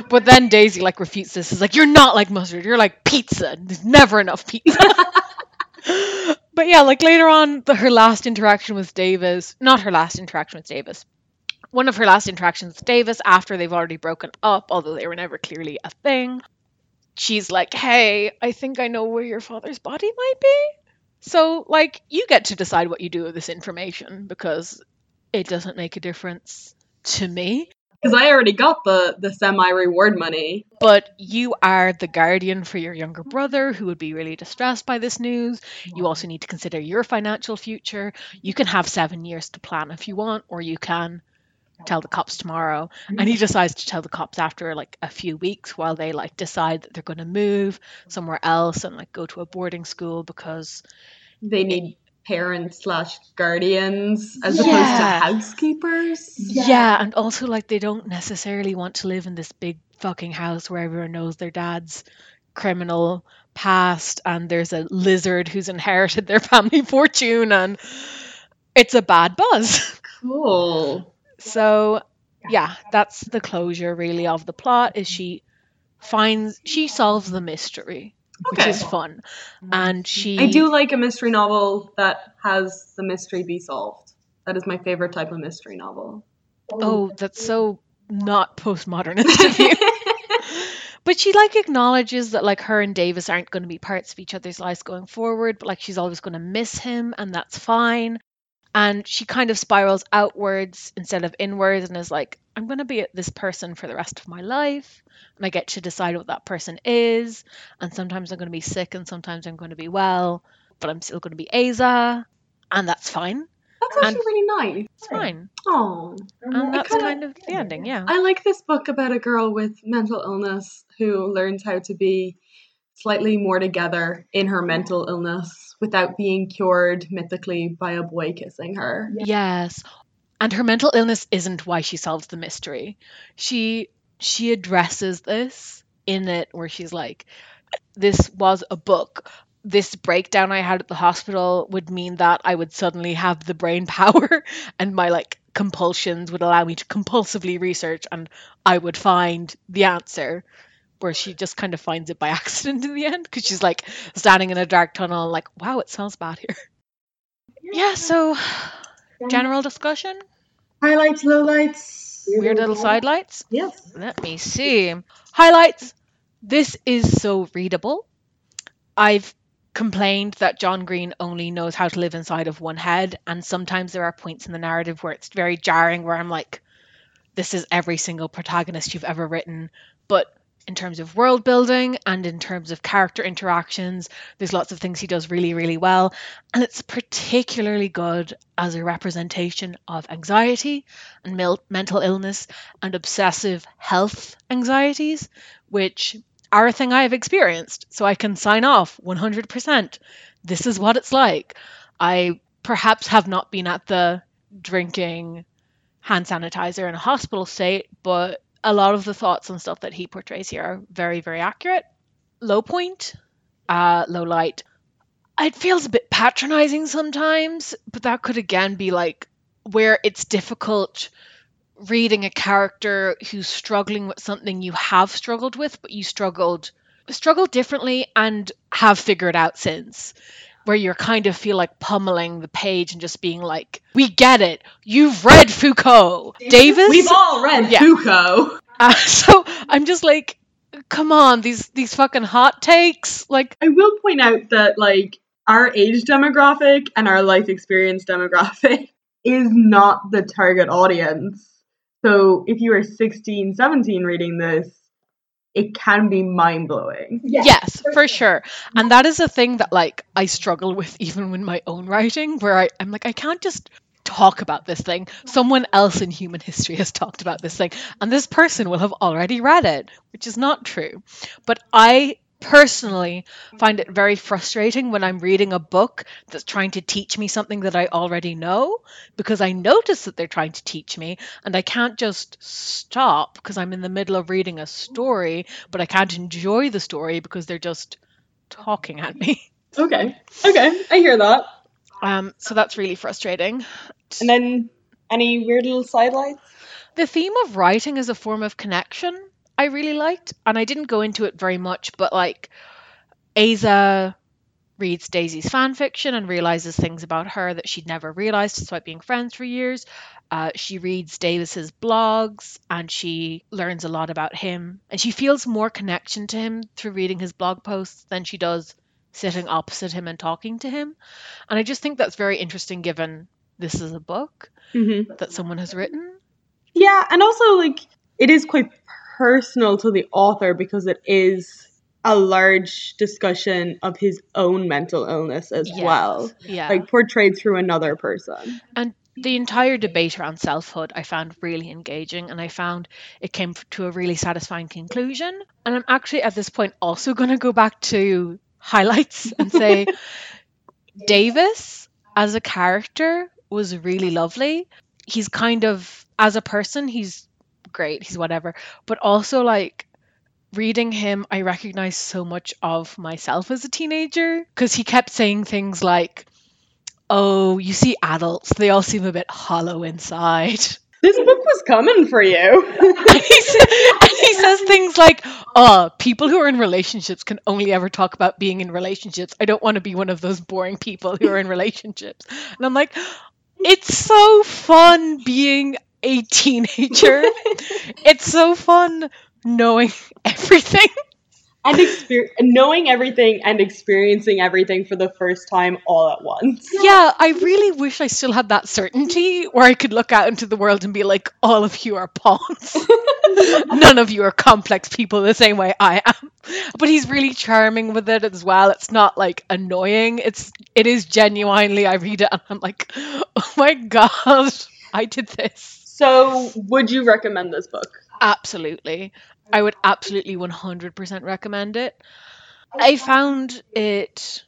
but then Daisy like refutes this. Is like, you're not like mustard. You're like pizza. There's never enough pizza. but yeah, like later on, the, her last interaction with Davis, not her last interaction with Davis, one of her last interactions with Davis after they've already broken up, although they were never clearly a thing. She's like, hey, I think I know where your father's body might be. So, like, you get to decide what you do with this information because it doesn't make a difference to me. Because I already got the the semi reward money. But you are the guardian for your younger brother who would be really distressed by this news. You also need to consider your financial future. You can have seven years to plan if you want, or you can tell the cops tomorrow. And he mm-hmm. decides to tell the cops after like a few weeks while they like decide that they're going to move somewhere else and like go to a boarding school because They need parents slash guardians as Yeah. opposed to housekeepers. Yeah. and also like they don't necessarily want to live in this big fucking house where everyone knows their dad's criminal past and there's a lizard who's inherited their family fortune and it's a bad buzz. Cool. So yeah, that's the closure really of the plot is she finds she solves the mystery, which is fun. Mm-hmm. And she I do like a mystery novel that has the mystery be solved. That is my favorite type of mystery novel. Oh, that's so not postmodernist of you. But she like acknowledges that like her and Davis aren't going to be parts of each other's lives going forward, but like she's always going to miss him and that's fine. And she kind of spirals outwards instead of inwards and is like, I'm going to be this person for the rest of my life. And I get to decide what that person is. And sometimes I'm going to be sick and sometimes I'm going to be well, but I'm still going to be Aza. And that's fine. That's actually And- really nice. It's fine. Oh, And that's kinda- kind of the ending, yeah. I like this book about a girl with mental illness who learns how to be slightly more together in her mental illness without being cured mythically by a boy kissing her. Yes. And her mental illness isn't why she solves the mystery. She she addresses this in it where she's like this was a book. This breakdown I had at the hospital would mean that I would suddenly have the brain power and my like compulsions would allow me to compulsively research and I would find the answer where she just kind of finds it by accident in the end because she's like standing in a dark tunnel like wow it smells bad here. Yeah, so general discussion Highlights, lowlights. weird little sidelights. Yes. Let me see. Highlights. This is so readable. I've complained that John Green only knows how to live inside of one head, and sometimes there are points in the narrative where it's very jarring, where I'm like, this is every single protagonist you've ever written. But in terms of world building and in terms of character interactions, there's lots of things he does really, really well. And it's particularly good as a representation of anxiety and mil- mental illness and obsessive health anxieties, which are a thing I have experienced. So I can sign off 100%. This is what it's like. I perhaps have not been at the drinking hand sanitizer in a hospital state, but a lot of the thoughts and stuff that he portrays here are very, very accurate. Low point, uh, low light. It feels a bit patronizing sometimes, but that could again be like where it's difficult reading a character who's struggling with something you have struggled with, but you struggled struggled differently and have figured out since. Where you're kind of feel like pummeling the page and just being like, "We get it. You've read Foucault, Davis." We've all read Yeah. Foucault. Uh, so I'm just like, come on, these these fucking hot takes. Like, I will point out that like our age demographic and our life experience demographic is not the target audience. So if you are 16, 17 reading this, it can be mind blowing. yes, for sure. And that is a thing that like I struggle with even with my own writing, where I, I'm like, I can't just talk about this thing. Someone else in human history has talked about this thing, and this person will have already read it, which is not true. But I personally find it very frustrating when I'm reading a book that's trying to teach me something that I already know because I notice that they're trying to teach me and I can't just stop because I'm in the middle of reading a story, but I can't enjoy the story because they're just talking at me. Okay. Okay. I hear that. Um, so that's really frustrating. And then any weird little sidelights? The theme of writing as a form of connection, I really liked, and I didn't go into it very much, but like Aza reads Daisy's fan fiction and realizes things about her that she'd never realized despite being friends for years. Uh, she reads Davis's blogs and she learns a lot about him. And she feels more connection to him through reading his blog posts than she does sitting opposite him and talking to him. And I just think that's very interesting given this is a book Mm-hmm. that someone has written. Yeah, and also like it is quite personal to the author because it is a large discussion of his own mental illness as Yes. well, Yeah. like portrayed through another person. And the entire debate around selfhood I found really engaging, and I found it came to a really satisfying conclusion. And I'm actually at this point also going to go back to highlights and say Davis as a character was really lovely. He's kind of, as a person, he's great, he's whatever, but also like reading him, I recognized so much of myself as a teenager because he kept saying things like, Oh, you see adults, they all seem a bit hollow inside. This book was coming for you. and, he sa- and he says things like, "Oh, people who are in relationships can only ever talk about being in relationships. I don't want to be one of those boring people who are in relationships." And I'm like, "It's so fun being a teenager. it's so fun knowing everything." and exper- knowing everything and experiencing everything for the first time all at once. Yeah, I really wish I still had that certainty where I could look out into the world and be like, all of you are pawns. None of you are complex people the same way I am. But he's really charming with it as well. It's not like annoying. It's it is genuinely I read it and I'm like, oh my god, I did this. So, would you recommend this book? Absolutely. I would absolutely 100% recommend it. I found it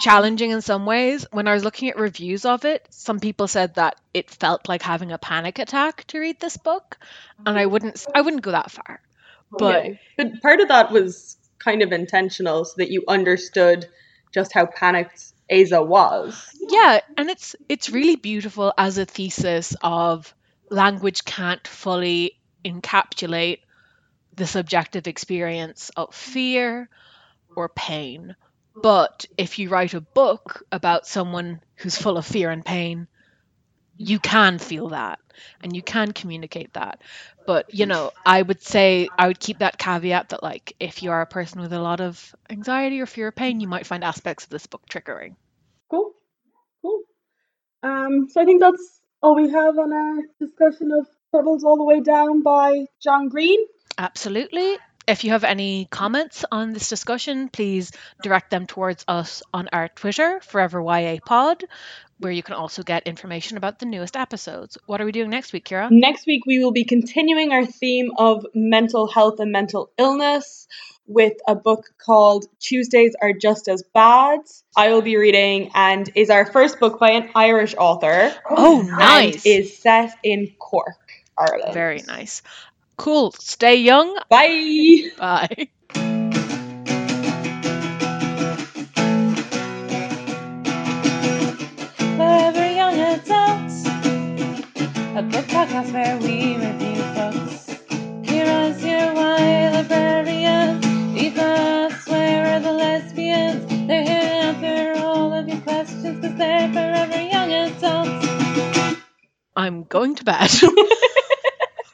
challenging in some ways. When I was looking at reviews of it, some people said that it felt like having a panic attack to read this book, and I wouldn't I wouldn't go that far. But Okay. but part of that was kind of intentional so that you understood just how panicked Aza was. yeah, and it's it's really beautiful as a thesis of language can't fully encapsulate the subjective experience of fear or pain. But if you write a book about someone who's full of fear and pain, you can feel that and you can communicate that. But, you know, I would say I would keep that caveat that, like, if you are a person with a lot of anxiety or fear or pain, you might find aspects of this book triggering. Cool. Cool. Um, so I think that's all we have on our discussion of Turtles All the Way Down by John Green. Absolutely. If you have any comments on this discussion, please direct them towards us on our Twitter, Forever YA Pod, where you can also get information about the newest episodes. What are we doing next week, Kira? Next week, we will be continuing our theme of mental health and mental illness with a book called Tuesdays Are Just as Bad. I will be reading and is our first book by an Irish author. Oh, And nice. is set in Cork, Ireland. Very nice. Cool. Stay young. Bye. Bye. Forever Young Adults, a book podcast where we review because they're young adults. I'm going to bed.